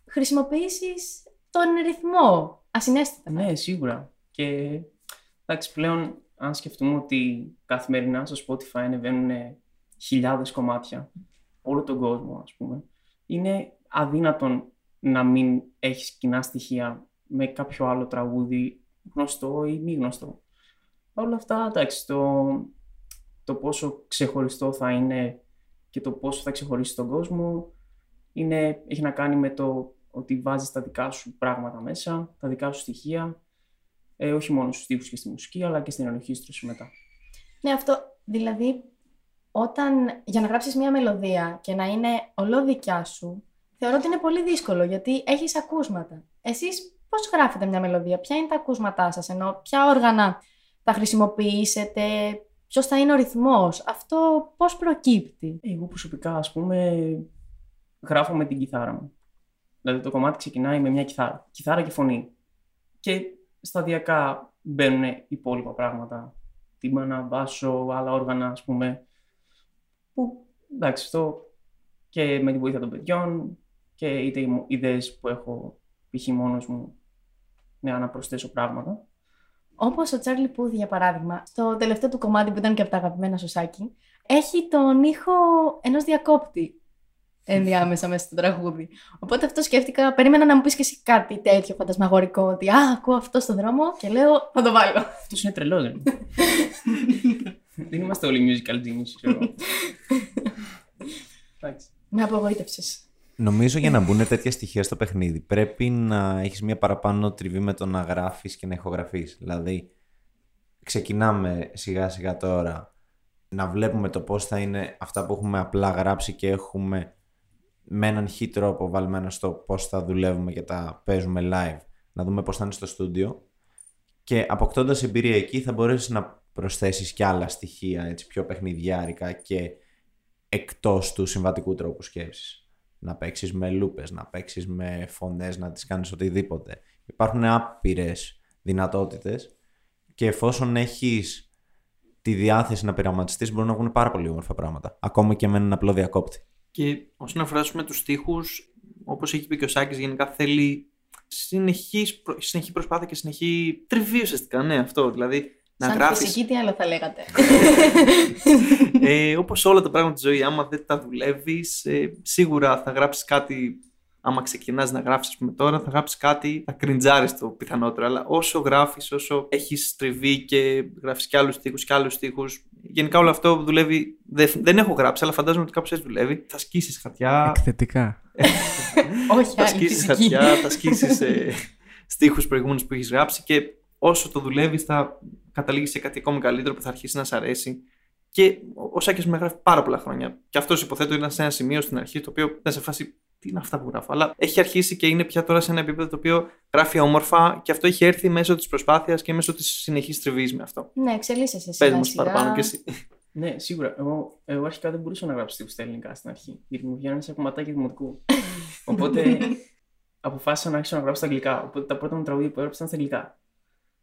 χρησιμοποιήσεις τον ρυθμό ασυναίσθητα. Ναι, σίγουρα. Και εντάξει, πλέον αν σκεφτούμε ότι καθημερινά στο Spotify ανεβαίνουν χιλιάδες κομμάτια, όλο τον κόσμο ας πούμε, είναι αδύνατον να μην έχεις κοινά στοιχεία με κάποιο άλλο τραγούδι γνωστό ή μη γνωστό. Όλα αυτά, εντάξει, το, το πόσο ξεχωριστό θα είναι και το πόσο θα ξεχωρίσει τον κόσμο είναι, έχει να κάνει με το ότι βάζεις τα δικά σου πράγματα μέσα, τα δικά σου στοιχεία, ε, όχι μόνο στους στίχους και στη μουσική, αλλά και στην ενορχήστρωση μετά. Ναι, αυτό δηλαδή όταν για να γράψεις μία μελωδία και να είναι ολό δικιά σου, θεωρώ ότι είναι πολύ δύσκολο γιατί έχεις ακούσματα. Εσείς πώς γράφετε μια μελωδία, ποια είναι τα ακούσματά σας, ενώ ποια όργανα θα χρησιμοποιήσετε, ποιος θα είναι ο ρυθμός, αυτό πώς προκύπτει; Εγώ προσωπικά, ας πούμε, γράφω με την κιθάρα μου. Δηλαδή το κομμάτι ξεκινάει με μια κιθάρα. Κιθάρα και φωνή. Και σταδιακά μπαίνουν υπόλοιπα πράγματα. Τύμπανα, μπάσο, άλλα όργανα, ας πούμε. Που, εντάξει, αυτό και με τη βοήθεια των παιδιών και είτε οι ιδέες που έχω π.χ. μόνος μου ναι, να προσθέσω πράγματα. Όπως ο Τσάρλι Πούδη, για παράδειγμα, στο τελευταίο του κομμάτι που ήταν και από τα αγαπημένα σωσάκι, έχει τον ήχο ενός διακόπτη ενδιάμεσα μέσα στο τραγούδι. Οπότε αυτό σκέφτηκα, περίμενα να μου πεις και εσύ κάτι τέτοιο φαντασμαγορικό. Ότι Α, ακούω αυτό στον δρόμο και λέω, θα το βάλω. Αυτός είναι τρελός, δεν είναι. Δεν είμαστε όλοι musical genius, ξέρω. Εντάξει. Με απογοήτευσες. Νομίζω για να μπουν τέτοια στοιχεία στο παιχνίδι πρέπει να έχεις μια παραπάνω τριβή με το να γράφεις και να ηχογραφείς. Δηλαδή, ξεκινάμε σιγά σιγά τώρα να βλέπουμε το πώς θα είναι αυτά που έχουμε απλά γράψει και έχουμε με έναν χι τρόπο βαλμένο στο πώς θα δουλεύουμε και τα παίζουμε live. Να δούμε πώς θα είναι στο στούντιο. Και αποκτώντας εμπειρία εκεί θα μπορέσεις να προσθέσεις και άλλα στοιχεία έτσι, πιο παιχνιδιάρικα και εκτός του συμβατικού τρόπου σκέψης. Να παίξεις με λούπες, να παίξεις με φωνές, να τις κάνεις οτιδήποτε. Υπάρχουν άπειρες δυνατότητες και εφόσον έχεις τη διάθεση να πειραματιστείς μπορούν να βγουν πάρα πολύ όμορφα πράγματα. Ακόμα και με έναν απλό διακόπτη. Και όσον αφορά με τους τοίχου, όπως έχει πει και ο Σάκης, γενικά θέλει συνεχής, προ- συνεχή προσπάθεια και συνεχή τριβή ουσιαστικά. Ναι, αυτό. Δηλαδή να Σαν γράφεις. φυσική, τι άλλο θα λέγατε; [LAUGHS] ε, Όπως όλα τα πράγματα τη ζωή, άμα δεν τα δουλεύεις, ε, σίγουρα θα γράψεις κάτι. Άμα ξεκινάς να γράψει, πούμε τώρα, θα γράψεις κάτι, θα κριντζάρεις το πιθανότερο. Αλλά όσο γράφεις, όσο έχεις τριβή και γράφεις κι άλλους τοίχου κι άλλους τοίχου, γενικά όλο αυτό δουλεύει. Δεν, δεν έχω γράψει, αλλά φαντάζομαι ότι κάπως έτσι δουλεύει. Θα σκίσεις χαρτιά, Εκθετικά. [LAUGHS] Όχι, θα άλλη σκίσεις φυσική. χαρτιά, θα σκίσεις ε, στίχους προηγούμενους που έχεις γράψει και όσο το δουλεύεις, θα καταλήγεις σε κάτι ακόμη καλύτερο που θα αρχίσει να σ' αρέσει. Και ο- ο Σάκης με γράφει πάρα πολλά χρόνια. Και αυτός υποθέτω ήταν σε ένα σημείο στην αρχή το οποίο ήταν σε φάση. Τι είναι αυτά που γράφω. Αλλά έχει αρχίσει και είναι πια τώρα σε ένα επίπεδο το οποίο γράφει όμορφα και αυτό έχει έρθει μέσω της προσπάθειας και μέσω της συνεχής τριβής με αυτό. Ναι, εξελίσσεσαι Πες σιγά μου σιγά. παραπάνω και εσύ. Ναι, σίγουρα. Εγώ, εγώ αρχικά δεν μπορούσα να γράψω τύπου στα ελληνικά στην αρχή. Γιατί μου βγαίνανε σε κομματάκια δημοτικού. [LAUGHS] Οπότε αποφάσισα να άρχισα να γράψω στα αγγλικά. Οπότε τα πρώτα μου τραγούδια που έγραψα ήταν στα αγγλικά.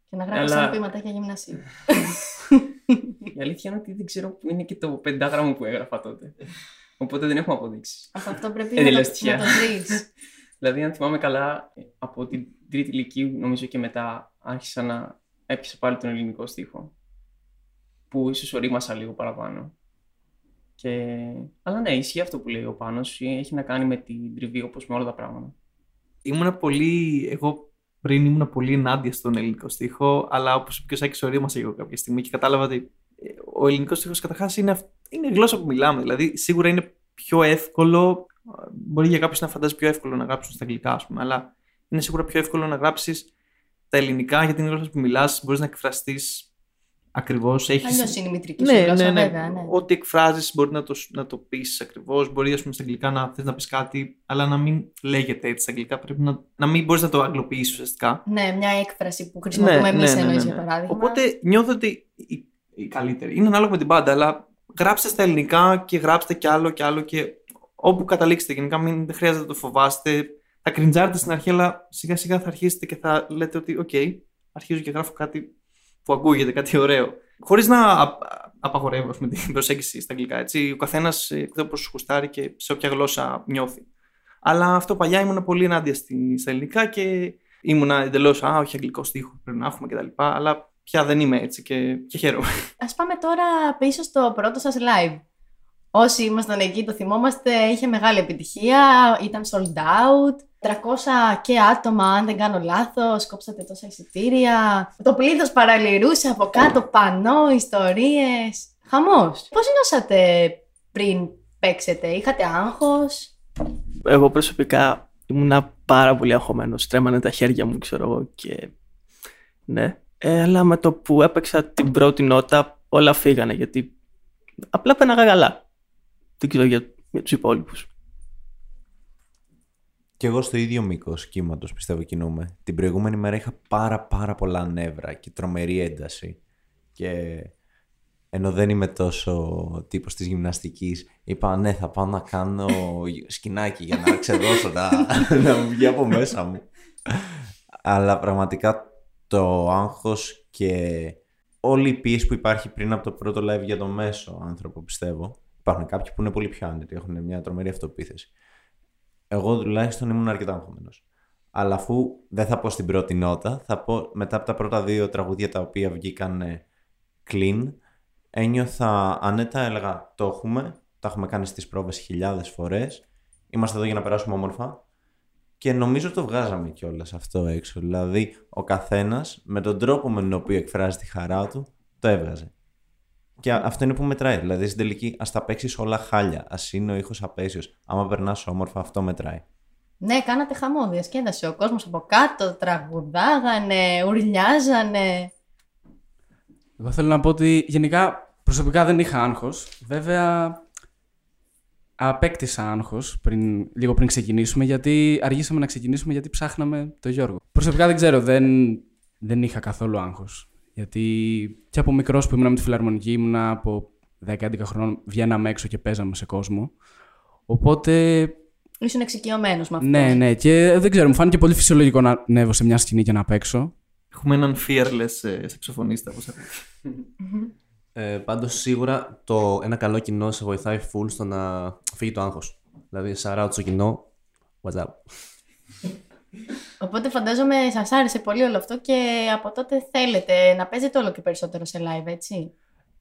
Και να γράφεις Αλλά- σαν ποιηματάκια γυμνασίου. [LAUGHS] Η αλήθεια είναι ότι δεν ξέρω που είναι και το πεντάγραμμο που έγραφα τότε. [LAUGHS] Οπότε δεν έχουμε αποδείξεις. Αυτό, αυτό πρέπει Ε, να, λες το, τυχαία. να το βρεις. [LAUGHS] Δηλαδή, αν θυμάμαι καλά, από την τρίτη ηλικίου, νομίζω και μετά, άρχισα να έπιασα πάλι τον ελληνικό στίχο. Που ίσως ορίμασα λίγο παραπάνω. Και... Αλλά ναι, ισχύει αυτό που λέει ο Πάνος. Έχει να κάνει με την τριβή όπως με όλα τα πράγματα. Ήμουνα πολύ. Εγώ πριν ήμουνα πολύ ενάντια στον ελληνικό στίχο, αλλά όπως είπε και ο Σάκης, ορίμασα εγώ κάποια στιγμή και κατάλαβα ότι ε, ο ελληνικός στίχος καταρχάς είναι, αυ- είναι η γλώσσα που μιλάμε. Δηλαδή, σίγουρα είναι πιο εύκολο. ε, Μπορεί για κάποιους να φαντάζει πιο εύκολο να γράψουν στα αγγλικά, ας πούμε, αλλά είναι σίγουρα πιο εύκολο να γράψεις τα ελληνικά γιατί είναι η γλώσσα που μιλάς, μπορείς να εκφραστείς ακριβώς. Αλλιώς είναι η μητρική σου Ναι, γλώσσα, ναι, ναι. βέβαια. Ναι. Ό,τι εκφράζεις μπορεί να το, να το πεις ακριβώς. Μπορεί, ας πούμε, στα αγγλικά να θες να πεις κάτι, αλλά να μην λέγεται έτσι στα αγγλικά. Πρέπει να, να μην μπορείς να το αγγλοποιήσεις ουσιαστικά. ναι, μια έκφραση που χρησιμοποιούμε εμείς εννοείς, για παράδειγμα. Οπότε νιώθω ότι η, η καλύτερη. Είναι ανάλογα με την πάντα, αλλά γράψτε στα ελληνικά και γράψτε κι άλλο κι άλλο και όπου καταλήξετε. Γενικά μην δεν χρειάζεται να το φοβάστε. Θα cringeάρετε στην αρχή, αλλά σιγά σιγά θα αρχίσετε και θα λέτε ότι, οκ, αρχίζω και γράφω κάτι που ακούγεται, κάτι ωραίο. Χωρίς να α- απαγορεύω ας πούμε, την προσέγγιση στα αγγλικά. Έτσι. Ο καθένας όπω γουστάρει και σε όποια γλώσσα νιώθει. Αλλά αυτό παλιά ήμουν πολύ ενάντια στη, στα ελληνικά και ήμουνα εντελώς, Α, όχι αγγλικό στίχο πρέπει να έχουμε κτλ. Αλλά πια δεν είμαι έτσι και, και χαίρομαι. Ας πάμε τώρα πίσω στο πρώτο σας live. Όσοι ήμασταν εκεί το θυμόμαστε, είχε μεγάλη επιτυχία, ήταν sold out. 300 και άτομα, αν δεν κάνω λάθος, κόψατε τόσα εισιτήρια. Το πλήθος παραλυρούσε από κάτω, πανό, ιστορίες. Χαμός. Πώς νιώσατε πριν παίξετε, είχατε άγχος; Εγώ προσωπικά ήμουνα πάρα πολύ αγχωμένος. Τρέμανε τα χέρια μου, ξέρω εγώ. Και... Ναι. Ε, αλλά με το που έπαιξα την πρώτη νότα, όλα φύγανε. Γιατί απλά πέναγα καλά. Δεν ξέρω για, για τους υπόλοιπους. Και εγώ στο ίδιο μήκο κύματος πιστεύω κινούμε. Την προηγούμενη μέρα είχα πάρα πάρα πολλά νεύρα και τρομερή ένταση. Και ενώ δεν είμαι τόσο τύπος της γυμναστικής, είπα ναι θα πάω να κάνω σκηνάκι για να ξεδώσω, να, να μου βγει από μέσα μου. Αλλά πραγματικά το άγχος και όλη η πίεση που υπάρχει πριν από το πρώτο live για το μέσο άνθρωπο πιστεύω. Υπάρχουν κάποιοι που είναι πολύ πιο άνετοι, έχουν μια τρομερή αυτοπίθεση. Εγώ τουλάχιστον ήμουν αρκετά αγχωμένος. Αλλά αφού δεν θα πω στην πρώτη νότα, θα πω μετά από τα πρώτα δύο τραγούδια τα οποία βγήκαν ε, clean, ένιωθα άνετα, έλεγα το έχουμε, τα έχουμε κάνει στις πρόβες χιλιάδες φορές, είμαστε εδώ για να περάσουμε όμορφα και νομίζω το βγάζαμε κιόλας αυτό έξω. Δηλαδή ο καθένας με τον τρόπο με τον οποίο εκφράζει τη χαρά του, το έβγαζε. Και α- αυτό είναι που μετράει. Δηλαδή στην τελική, ας τα παίξεις όλα χάλια. Α είναι ο ήχος απέσιος. Άμα περνάς όμορφα, αυτό μετράει. Ναι, κάνατε χαμό, διασκέδασε ο κόσμος από κάτω, τραγουδάγανε, ουρλιάζανε. Εγώ θέλω να πω ότι γενικά προσωπικά δεν είχα άγχος. Βέβαια, απέκτησα άγχος πριν, λίγο πριν ξεκινήσουμε, γιατί αργήσαμε να ξεκινήσουμε γιατί ψάχναμε τον Γιώργο. Προσωπικά δεν ξέρω, δεν, δεν είχα καθόλου άγχος. Γιατί και από μικρός που ήμουν με τη φιλαρμονική, ήμουνα από 10-11 χρόνων, βγαίναμε έξω και παίζαμε σε κόσμο. Οπότε, Ήσουν εξοικειωμένος με αυτό. ναι, ναι, και δεν ξέρω, μου φάνηκε πολύ φυσιολογικό να ανέβω σε μια σκηνή και να παίξω. Έχουμε έναν fearless ε, σαξοφωνίστα, όπως ακούτε. [LAUGHS] Ε, Πάντως σίγουρα το ένα καλό κοινό σε βοηθάει full στο να φύγει το άγχος. Δηλαδή, shout out στο κοινό. What's up; Οπότε φαντάζομαι σας άρεσε πολύ όλο αυτό και από τότε θέλετε να παίζετε όλο και περισσότερο σε live, έτσι;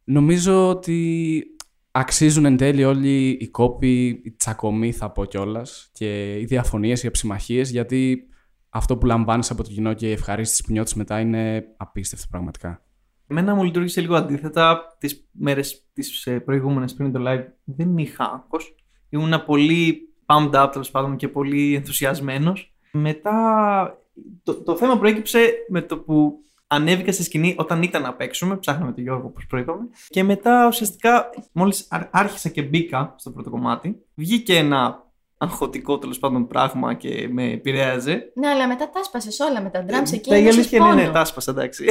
Νομίζω ότι αξίζουν εν τέλει όλοι οι κόποι, οι τσακωμοί θα πω κιόλας και οι διαφωνίες, οι αψημαχίες γιατί αυτό που λαμβάνεις από το κοινό και η ευχαρίστηση που νιώθεις μετά είναι απίστευτο πραγματικά. Εμένα μου λειτουργήσε λίγο αντίθετα. Τις μέρες τις προηγούμενες πριν το live δεν είχα άγχος. Ήμουνα πολύ pumped up τέλος πάντων και πολύ ενθουσιασμένος. Μετά το, το θέμα προέκυψε με το που ανέβηκα στη σκηνή όταν ήταν να παίξουμε. Ψάχναμε τον Γιώργο, όπως προείπαμε. Και μετά ουσιαστικά, μόλις άρχισα και μπήκα στο πρώτο κομμάτι, βγήκε ένα αγχωτικό τέλος πάντων πράγμα και με επηρέαζε. Ναι, αλλά μετά τα άσπασε όλα με τα drums εκεί. Τα η ένιωσες αλήθεια είναι, ναι, πόνος. τα άσπασα, εντάξει.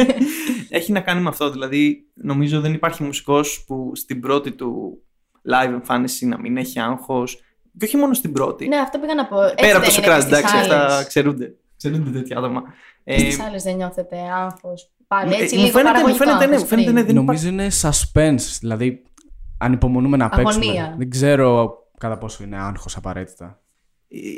[LAUGHS] Έχει να κάνει με αυτό. Δηλαδή, νομίζω δεν υπάρχει μουσικός που στην πρώτη του live εμφάνιση να μην έχει άγχος. Και όχι μόνο στην πρώτη. Ναι, αυτό πήγα να πω. Έτσι Πέρα από το δεν είναι Σοκράτη, και στις εντάξει, αυτά άλλες. ξερούνται. Ξερούνται τέτοια άτομα. Και Ε, στις άλλες δεν νιώθετε άγχος. Πάλι έτσι ε, μου λίγο φαίνεται, μου παραγωγικό φαίνεται, ναι, άγχος μου φαίνεται, πριν. ναι, δεν Νομίζω είναι suspense, δηλαδή ανυπομονούμε να παίξουμε. Αγωνία. Δεν ξέρω κατά πόσο είναι άγχος απαραίτητα.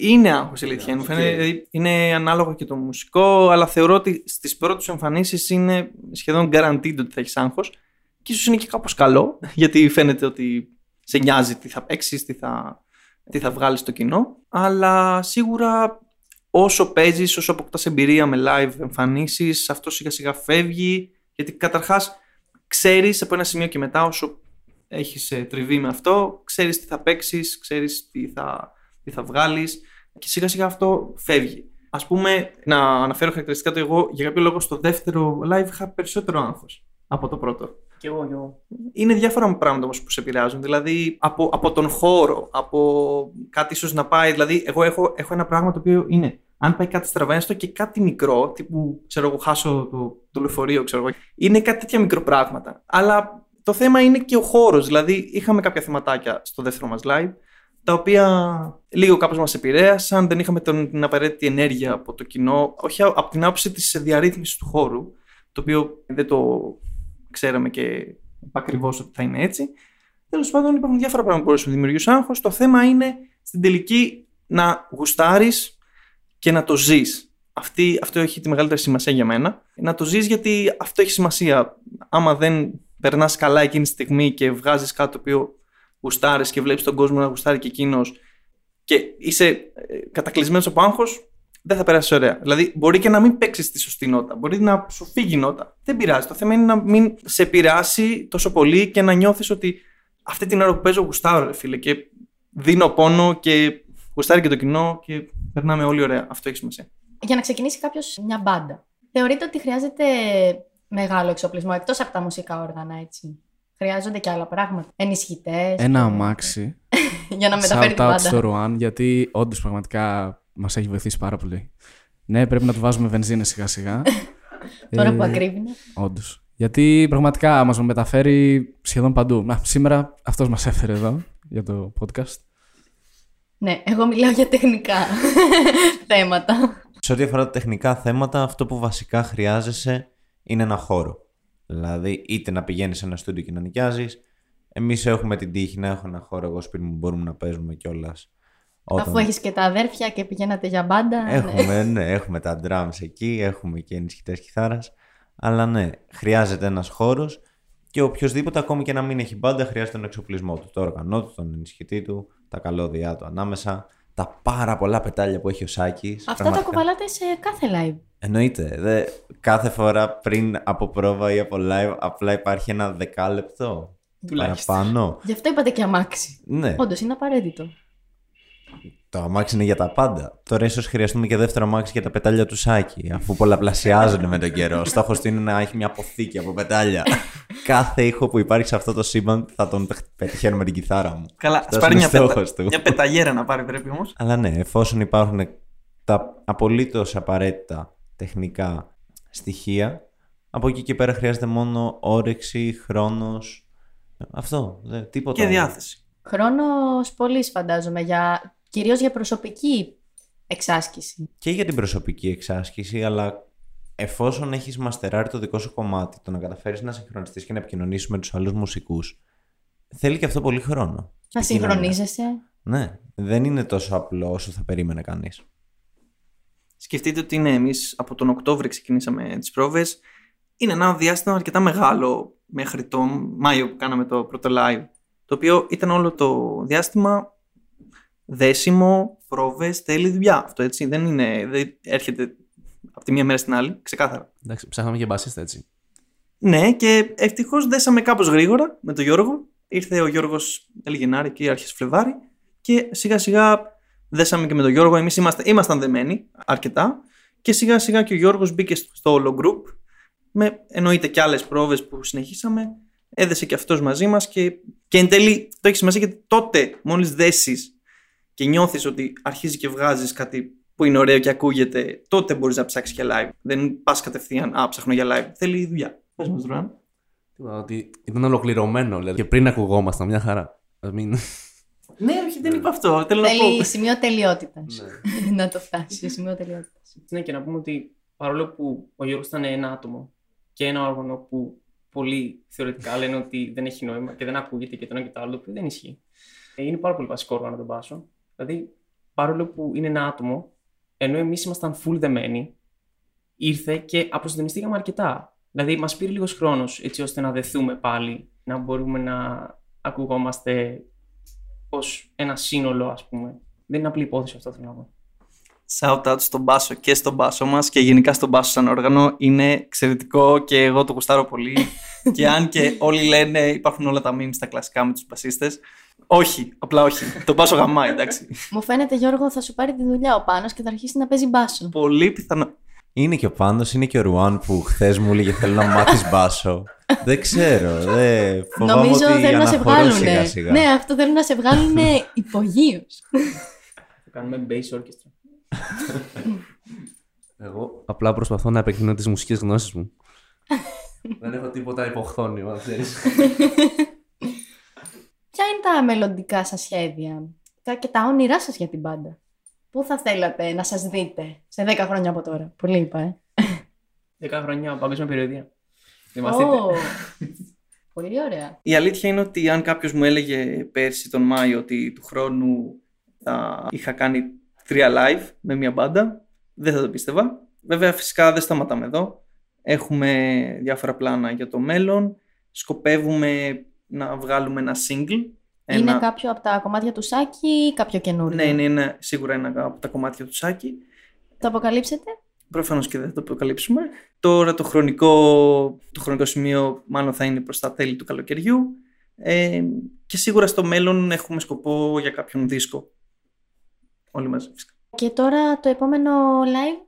Είναι άγχος η αλήθεια. Μου φαίνεται, δηλαδή, είναι ανάλογο και το μουσικό, αλλά θεωρώ ότι στις πρώτες εμφανίσεις είναι σχεδόν guaranteed ότι θα έχεις άγχος. Και ίσως είναι και κάπως καλό, [LAUGHS] γιατί φαίνεται ότι σε νοιάζει τι θα παίξεις, τι θα, τι θα βγάλεις στο κοινό. Αλλά σίγουρα όσο παίζεις, όσο αποκτάς εμπειρία με live εμφανίσεις, αυτό σιγά σιγά φεύγει. Γιατί καταρχάς ξέρεις από ένα σημείο και μετά, όσο έχεις τριβή με αυτό, ξέρεις τι θα παίξεις, ξέρεις τι θα, τι θα βγάλεις και σιγά σιγά αυτό φεύγει. Α πούμε, να αναφέρω χαρακτηριστικά του εγώ, για κάποιο λόγο στο δεύτερο live είχα περισσότερο άγχος από το πρώτο. Κι εγώ, κι εγώ. Είναι διάφορα πράγματα όμως που σε επηρεάζουν. Δηλαδή από, από τον χώρο, από κάτι ίσως να πάει. Δηλαδή, εγώ έχω, έχω ένα πράγμα το οποίο είναι. Αν πάει κάτι στραβά, έστω και κάτι μικρό, τύπου ξέρω εγώ, χάσω το, το λεωφορείο, ξέρω εγώ. Είναι κάτι τέτοια μικροπράγματα. Αλλά το θέμα είναι και ο χώρος. Δηλαδή, είχαμε κάποια θεματάκια στο δεύτερο μας live, τα οποία λίγο κάπως μας επηρέασαν, δεν είχαμε τον, την απαραίτητη ενέργεια από το κοινό, όχι από την άποψη της διαρρύθμισης του χώρου, το οποίο δεν το ξέραμε και ακριβώς ότι θα είναι έτσι. Τέλος πάντων, υπάρχουν διάφορα πράγματα που μπορούν να δημιουργήσουν άγχος. Το θέμα είναι στην τελική να γουστάρεις και να το ζεις. Αυτή, αυτό έχει τη μεγαλύτερη σημασία για μένα. Να το ζεις γιατί αυτό έχει σημασία. Άμα δεν περνάς καλά εκείνη τη στιγμή και βγάζεις κάτι το οποίο γουστάρεις και βλέπεις τον κόσμο να γουστάρει και εκείνος και είσαι ε, κατακλυσμένος από άγχος, δεν θα περάσεις ωραία. Δηλαδή, μπορεί και να μην παίξεις τη σωστή νότα. Μπορεί να σου φύγει η νότα. Δεν πειράζει. Το θέμα είναι να μην σε επηρεάσει τόσο πολύ και να νιώθεις ότι αυτή την ώρα που παίζω γουστάρω, ρε φίλε, και δίνω πόνο και γουστάρει και το κοινό και περνάμε όλοι ωραία. Αυτό έχει σημασία. Για να ξεκινήσει κάποιος μια μπάντα, θεωρείτε ότι χρειάζεται μεγάλο εξοπλισμό εκτός από τα μουσικά όργανα, έτσι. Χρειάζονται και άλλα πράγματα. Ενισχυτές. Ένα αμάξι. [LAUGHS] για να μεταφέρει Shout την out μπάντα. στο Ρουάν, γιατί όντως πραγματικά μας έχει βοηθήσει πάρα πολύ. Ναι, πρέπει να του βάζουμε βενζίνη σιγά σιγά. [LAUGHS] Τώρα που ακρίβεινε. Όντως. Γιατί πραγματικά μας μεταφέρει σχεδόν παντού. Να, σήμερα αυτός μας έφερε εδώ για το podcast. Ναι, εγώ μιλάω για τεχνικά [LAUGHS] θέματα. Σε ό,τι αφορά τα τεχνικά θέματα, αυτό που βασικά χρειάζεσαι είναι ένα χώρο. Δηλαδή, είτε να πηγαίνεις σε ένα στούντιο και να νοικιάζεις. Εμείς έχουμε την τύχη να έχω ένα χώρο εγώ σπίτι μου που μπορούμε να παίζουμε κιόλας. Αφού έχεις και τα αδέρφια και πηγαίνατε για μπάντα. ναι. Έχουμε, ναι, έχουμε τα drums εκεί, έχουμε και ενισχυτές κιθάρας. Αλλά ναι, χρειάζεται ένας χώρος και οποιοδήποτε ακόμη και να μην έχει μπάντα χρειάζεται τον εξοπλισμό του. Το όργανό του, τον ενισχυτή του, τα καλώδια του ανάμεσα, τα πάρα πολλά πετάλια που έχει ο Σάκης. Αυτά πραγματικά. τα κουβαλάτε σε κάθε live. Εννοείται. Δε, κάθε φορά πριν από πρόβα ή από live απλά υπάρχει ένα δεκάλεπτο Τουλάχιστον. παραπάνω. Γι' αυτό είπατε και αμάξι. Ναι, Όντως είναι απαραίτητο. Το αμάξι είναι για τα πάντα. Τώρα ίσως χρειαστούμε και δεύτερο αμάξι για τα πετάλια του Σάκη, αφού πολλαπλασιάζονται με τον καιρό. Στόχος του είναι να έχει μια αποθήκη από πετάλια. [LAUGHS] Κάθε ήχο που υπάρχει σε αυτό το σύμπαν θα τον πετ- πετυχαίνω με την κιθάρα μου. Καλά, Αυτός α πάρει είναι μια, πετα... στόχος του. μια πεταγέρα να πάρει πρέπει όμως. Αλλά ναι, εφόσον υπάρχουν τα απολύτως απαραίτητα τεχνικά στοιχεία, Από εκεί και πέρα χρειάζεται μόνο όρεξη, χρόνος. Αυτό, δε, τίποτα. Και άλλο. διάθεση. Χρόνος πολύ φαντάζομαι, για, κυρίως για προσωπική εξάσκηση. Και για την προσωπική εξάσκηση, αλλά εφόσον έχεις μαστεράρει το δικό σου κομμάτι, το να καταφέρεις να συγχρονιστείς και να επικοινωνήσεις με τους άλλους μουσικούς, θέλει και αυτό πολύ χρόνο. Να Επικοινωνία. συγχρονίζεσαι. Ναι, δεν είναι τόσο απλό όσο θα περίμενε κανείς. Σκεφτείτε ότι είναι εμείς από τον Οκτώβριο ξεκινήσαμε τις πρόβες. Είναι ένα διάστημα αρκετά μεγάλο μέχρι τον Μάιο που κάναμε το πρώτο live. Το οποίο ήταν όλο το διάστημα δέσιμο, πρόβε, θέλει δουλειά. Αυτό έτσι δεν είναι. Δεν έρχεται από τη μία μέρα στην άλλη, ξεκάθαρα. Εντάξει, ψάχναμε και μπασίστα έτσι. Ναι, και ευτυχώς δέσαμε κάπως γρήγορα με τον Γιώργο. Ήρθε ο Γιώργος Ελγενάρη και άρχισε Φλεβάρι. Και σιγά σιγά δέσαμε και με τον Γιώργο. Εμείς ήμασταν δεμένοι αρκετά. Και σιγά σιγά και ο Γιώργος μπήκε στο όλο group. Με εννοείται και άλλες πρόβες που συνεχίσαμε. Έδεσε και αυτός μαζί μας. Και, και εν τέλει το έχει σημασία γιατί τότε, μόλις δέσεις και νιώθεις ότι αρχίζει και βγάζεις κάτι που είναι ωραίο και ακούγεται, τότε μπορείς να ψάξεις για live. Δεν πας κατευθείαν, Α, ψάχνω για live. Θέλει δουλειά. Πες μας, Ρουάν. Τίποτα, Ότι ήταν ολοκληρωμένο, δηλαδή. Και πριν ακουγόμασταν, μια χαρά. Ας μην... Ναι, όχι, δεν είπα αυτό. Θέλω να Θέλει πω. σημείο τελειότητας. Ναι. [LAUGHS] να το φτάσει σε σημείο τελειότητας. Ναι, και να πούμε ότι παρόλο που ο Γιώργος ήταν ένα άτομο και ένα όργανο που πολλοί θεωρητικά λένε ότι δεν έχει νόημα και δεν ακούγεται και το ένα και το άλλο, το οποίο δεν ισχύει. Ε, Είναι πάρα πολύ βασικό όργανο τον Πάσο. Δηλαδή, παρόλο που είναι ένα άτομο, ενώ εμείς ήμασταν full δεμένοι, ήρθε και αποσυντονιστήκαμε αρκετά. Δηλαδή, μας πήρε λίγος χρόνος έτσι ώστε να δεθούμε πάλι, να μπορούμε να ακουγόμαστε ως ένα σύνολο, ας πούμε. Δεν είναι απλή υπόθεση αυτό, θέλω να πω. Shout out στον Μπάσο και στον Μπάσο μας και γενικά στον Μπάσο σαν όργανο είναι εξαιρετικό και εγώ το γουστάρω πολύ [LAUGHS] και αν και όλοι λένε υπάρχουν όλα τα memes στα κλασικά με τους μπασίστες όχι, απλά όχι. τον Μπάσο γαμάει, εντάξει. Μου φαίνεται, Γιώργο, θα σου πάρει τη δουλειά ο Πάνος και θα αρχίσει να παίζει μπάσο. Πολύ πιθανό. Είναι και ο Πάντος, είναι και ο Ρουάν που χθες μου έλεγε θέλω να μάθεις μπάσο. δεν ξέρω, δεν φοβάμαι Νομίζω ότι θέλουν να σε αναχωρώ βγάλουν. σιγά σιγά. Ναι, αυτό θέλουν να σε βγάλουν υπογείως. Θα κάνουμε bass orchestra. Εγώ απλά προσπαθώ να επεκτείνω τις μουσικές γνώσεις μου. Δεν έχω τίποτα υποχθόνιο, αν ξέρεις. [LAUGHS] Ποια είναι τα μελλοντικά σας σχέδια; Τα- και τα όνειρά σας για την μπάντα. Πού θα θέλατε να σας δείτε σε 10 χρόνια από τώρα; Πολύ είπα, ε. 10 χρόνια παγκόσμια περιοδία. Θυμαστείτε. Ω, Πολύ ωραία. Η αλήθεια είναι ότι αν κάποιος μου έλεγε πέρσι τον Μάιο ότι του χρόνου θα είχα κάνει τρία live με μια μπάντα, δεν θα το πίστευα. Βέβαια, φυσικά δεν σταματάμε εδώ. Έχουμε διάφορα πλάνα για το μέλλον. Σκοπεύουμε να βγάλουμε ένα single. Είναι κάποιο από τα κομμάτια του Σάκη ή κάποιο καινούριο; Ναι, είναι, είναι σίγουρα ένα από τα κομμάτια του Σάκη. Το αποκαλύψετε; Προφανώς και δεν θα το αποκαλύψουμε. Τώρα το χρονικό, το χρονικό σημείο μάλλον θα είναι προς τα τέλη του καλοκαιριού. Ε, και σίγουρα στο μέλλον έχουμε σκοπό για κάποιον δίσκο. Όλοι μαζί φυσικά. Και τώρα το επόμενο live;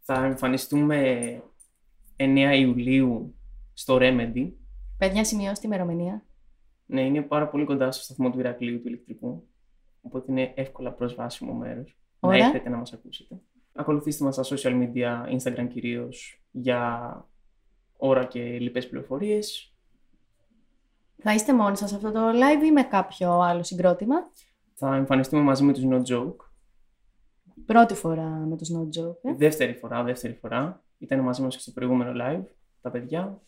Θα εμφανιστούμε 9 Ιουλίου στο Remedy. Παιδιά, σημειώστε τη ημερομηνία. Ναι, είναι πάρα πολύ κοντά στο σταθμό του Ηρακλείου του ηλεκτρικού. Οπότε είναι εύκολα προσβάσιμο μέρος. Να Ωραία. έρθετε να μας ακούσετε. Ακολουθήστε μας στα social media, Instagram κυρίως, για ώρα και λοιπές πληροφορίες. Θα είστε μόνοι σας σε αυτό το live ή με κάποιο άλλο συγκρότημα; Θα εμφανιστούμε μαζί με τους No Joke. Πρώτη φορά με τους No Joke. ε. Δεύτερη φορά, δεύτερη φορά. Ήταν μαζί μας και στο προηγούμενο live. Τα παιδιά.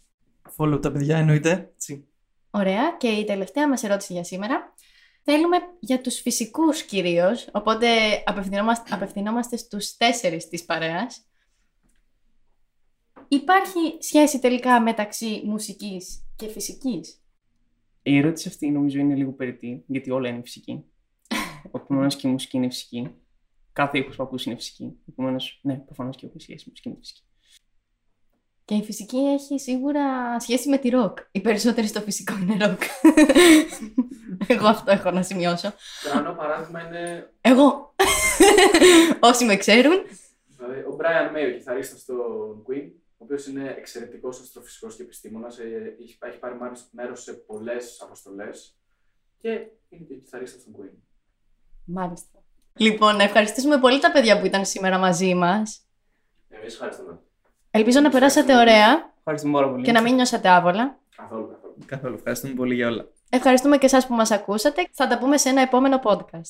Follow τα παιδιά εννοείται. Έτσι. Ωραία. Και η τελευταία μας ερώτηση για σήμερα. Θέλουμε για τους φυσικούς κυρίως, οπότε απευθυνόμαστε, απευθυνόμαστε στους τέσσερις της παρέας. Υπάρχει σχέση τελικά μεταξύ μουσικής και φυσικής; Η ερώτηση αυτή νομίζω είναι λίγο περιττή, γιατί όλα είναι φυσική. [LAUGHS] Επομένως και η μουσική είναι φυσική. Κάθε ήχος που ακούς είναι φυσική. Επομένως, ναι, προφανώς και όπω η μουσική είναι φυσική. Και η φυσική έχει σίγουρα σχέση με τη ροκ. Οι περισσότεροι στο φυσικό είναι ροκ. [LAUGHS] Εγώ αυτό έχω να σημειώσω. Το άλλο παράδειγμα είναι Εγώ. Όσοι με ξέρουν. δηλαδή, ο Brian May, ο κιθαρίστας στο Queen, ο οποίος είναι εξαιρετικός αστροφυσικός και επιστήμονας, ε, έχει, έχει πάρει μάρις- μέρος σε πολλές αποστολές και είναι και κιθαρίστας στο Queen. Μάλιστα. Λοιπόν, να ευχαριστήσουμε πολύ τα παιδιά που ήταν σήμερα μαζί μας. Εμείς ευχαριστούμε. Ελπίζω να περάσατε ωραία. Ευχαριστούμε πάρα πολύ. και να μην νιώσατε άβολα. Καθόλου, καθόλου. Καθόλου. Ευχαριστούμε πολύ για όλα. Ευχαριστούμε και εσάς που μας ακούσατε. Θα τα πούμε σε ένα επόμενο podcast.